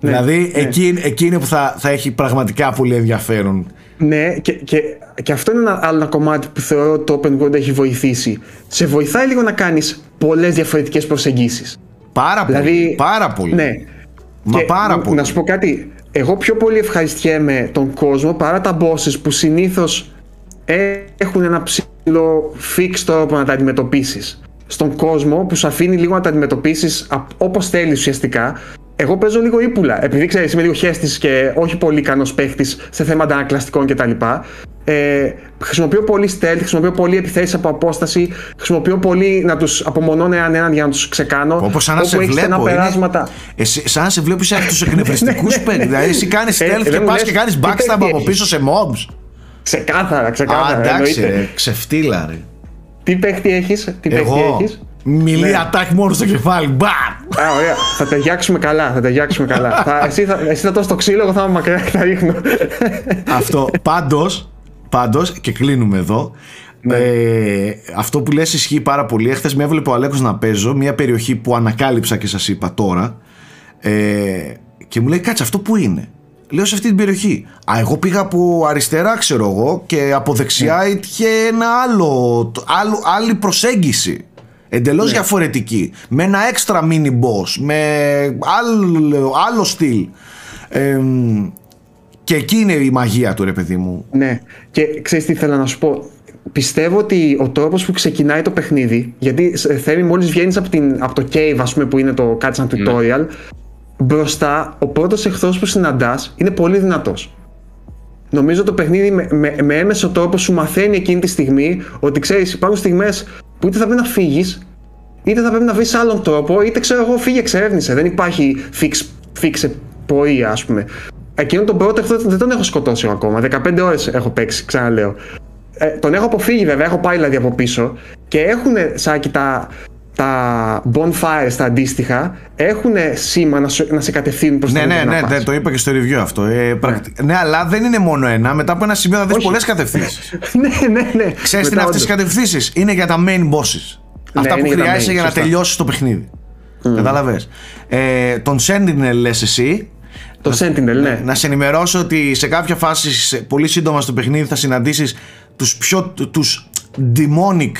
Ναι, δηλαδή ναι. εκεί, εκεί είναι που θα, θα έχει πραγματικά πολύ ενδιαφέρον Ναι, και, και, και αυτό είναι ένα άλλο ένα κομμάτι που θεωρώ ότι το Open World έχει βοηθήσει. Σε βοηθάει λίγο να κάνεις πολλές διαφορετικές προσεγγίσεις. πάρα πολύ, Δηλαδή, πάρα πολύ Ναι. Μα Και πάρα πολύ. Να σου πω κάτι. Εγώ πιο πολύ ευχαριστιέμαι τον κόσμο παρά τα bosses που συνήθως έχουν ένα ψηλό fix τρόπο να τα αντιμετωπίσεις. Στον κόσμο που σου αφήνει λίγο να τα αντιμετωπίσεις α- όπως θέλεις ουσιαστικά. Εγώ παίζω λίγο ύπουλα. Επειδή ξέρεις είμαι λίγο χέστης και όχι πολύ ικανός παίχτης σε θέματα ανακλαστικών κτλ. Ε, χρησιμοποιώ πολύ stealth, χρησιμοποιώ πολύ επιθέσεις από απόσταση, χρησιμοποιώ πολύ να τους απομονώνω έναν έναν για να τους ξεκάνω. Όπως σαν να Όπου σε έχεις στενά βλέπω. είναι- περάσματα. Εσύ, σαν να σε βλέπω είσαι από τους εκνευριστικού [laughs] Ναι, ναι, παίκτες. ναι. Δηλαδή, εσύ κάνεις Ε, stealth δεν και μου πας λες, και κάνεις τι [laughs] backstab παίκτη από έχεις. πίσω σε mobs. Ξεκάθαρα, Α, ξεκάθαρα. εντάξει, εννοείται. ρε, ξεφτύλα, ρε. Τι παίχτη έχεις, τι παίχτη Εγώ, έχεις; Μιλή Ναι. attack μόνο στο κεφάλι. Μπαμ! Α, ωραία. Θα ταιριάξουμε καλά, θα ταιριάξουμε καλά. θα, εσύ, θα, εσύ θα το στο ξύλο, εγώ θα είμαι μακριά και θα ρίχνω. αυτό. Πάντως, πάντως, και κλείνουμε εδώ. Ναι. Ε, αυτό που λες ισχύει πάρα πολύ. Έχθες με έβλεπε ο Αλέκος να παίζω, μια περιοχή που ανακάλυψα και σας είπα τώρα. Ε, και μου λέει, κάτσε, αυτό που είναι; Λέω σε αυτή την περιοχή. Α, εγώ πήγα από αριστερά, ξέρω εγώ, και από δεξιά Ναι. είχε ένα άλλο, άλλο άλλη προσέγγιση. Εντελώς διαφορετική. Με ένα έξτρα mini boss, με άλλο, άλλο στυλ. Ε, και εκεί είναι η μαγεία του ρε παιδί μου. ναι. Και ξέρεις τι θέλω να σου πω. Πιστεύω ότι ο τρόπος που ξεκινάει το παιχνίδι, γιατί σε- θέλει μόλις βγαίνεις από, την, από το cave, ας πούμε, που είναι το κάτι σαν tutorial, μπροστά ο πρώτος εχθρός που συναντάς είναι πολύ δυνατός. Νομίζω το παιχνίδι με, με, με έμεσο τρόπος σου μαθαίνει εκείνη τη στιγμή ότι ξέρεις υπάρχουν στιγμές που είτε θα πρέπει να φύγεις είτε θα πρέπει να βρεις άλλον τρόπο είτε ξέρω εγώ φύγε εξερεύνησε. Δεν υπάρχει fix, fix πορεία ας πούμε. Εκείνον τον πρώτο εχθρό δεν τον έχω σκοτώσει ακόμα. 15 ώρες έχω παίξει, ξαναλέω. Ε, τον έχω αποφύγει βέβαια, έχω πάει δηλαδή από πίσω και έχουν σάκι τα, τα bonfires τα αντίστοιχα έχουν σήμα να, σου- να σε κατευθύνουν προς Ναι, τα ναι, να ναι, πας. ναι, το είπα και στο review αυτό. Ε, πρακτι- ναι. αλλά δεν είναι μόνο ένα. Μετά από ένα σημείο θα δεις Όχι. πολλές κατευθύνσεις. [laughs] ναι, ναι, ναι. Ξέρεις τι Μετά είναι αυτές οι όντως. κατευθύνσεις; Είναι για τα main bosses. Αυτά είναι που για τα χρειάζεσαι main, για να σωστά. τελειώσεις το παιχνίδι. Κατάλαβε. Ε, τον Sentinel λες εσύ. Το Sentinel, ναι. Να σε ενημερώσω ότι σε κάποια φάση, σε- πολύ σύντομα στο παιχνίδι, θα συναντήσεις τους πιο. τους demonic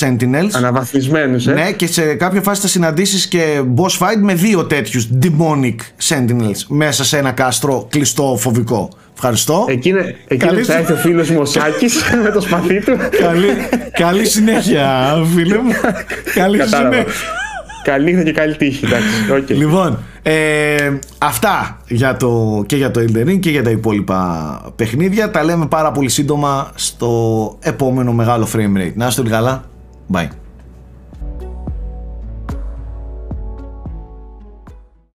sentinels. Αναβαθμισμένους, ε. Ναι, και σε κάποια φάση θα συναντήσεις και boss fight με δύο τέτοιους demonic sentinels μέσα σε ένα κάστρο κλειστό φοβικό. Ευχαριστώ. Εκείνο, εκείνο Καλή που θα σου- έρθει ο φίλος μου ο Σάκης [laughs] με το σπαθί του. καλή, καλή συνέχεια, φίλε μου. [laughs] καλή Κατάλαβα. συνέχεια. Καλή νύχτα και καλή τύχη, εντάξει. [laughs] οκ. Λοιπόν, ε, αυτά για το, και για το Elden Ring και για τα υπόλοιπα παιχνίδια. Τα λέμε πάρα πολύ σύντομα στο επόμενο μεγάλο frame rate. Να είστε όλοι καλά. Bye.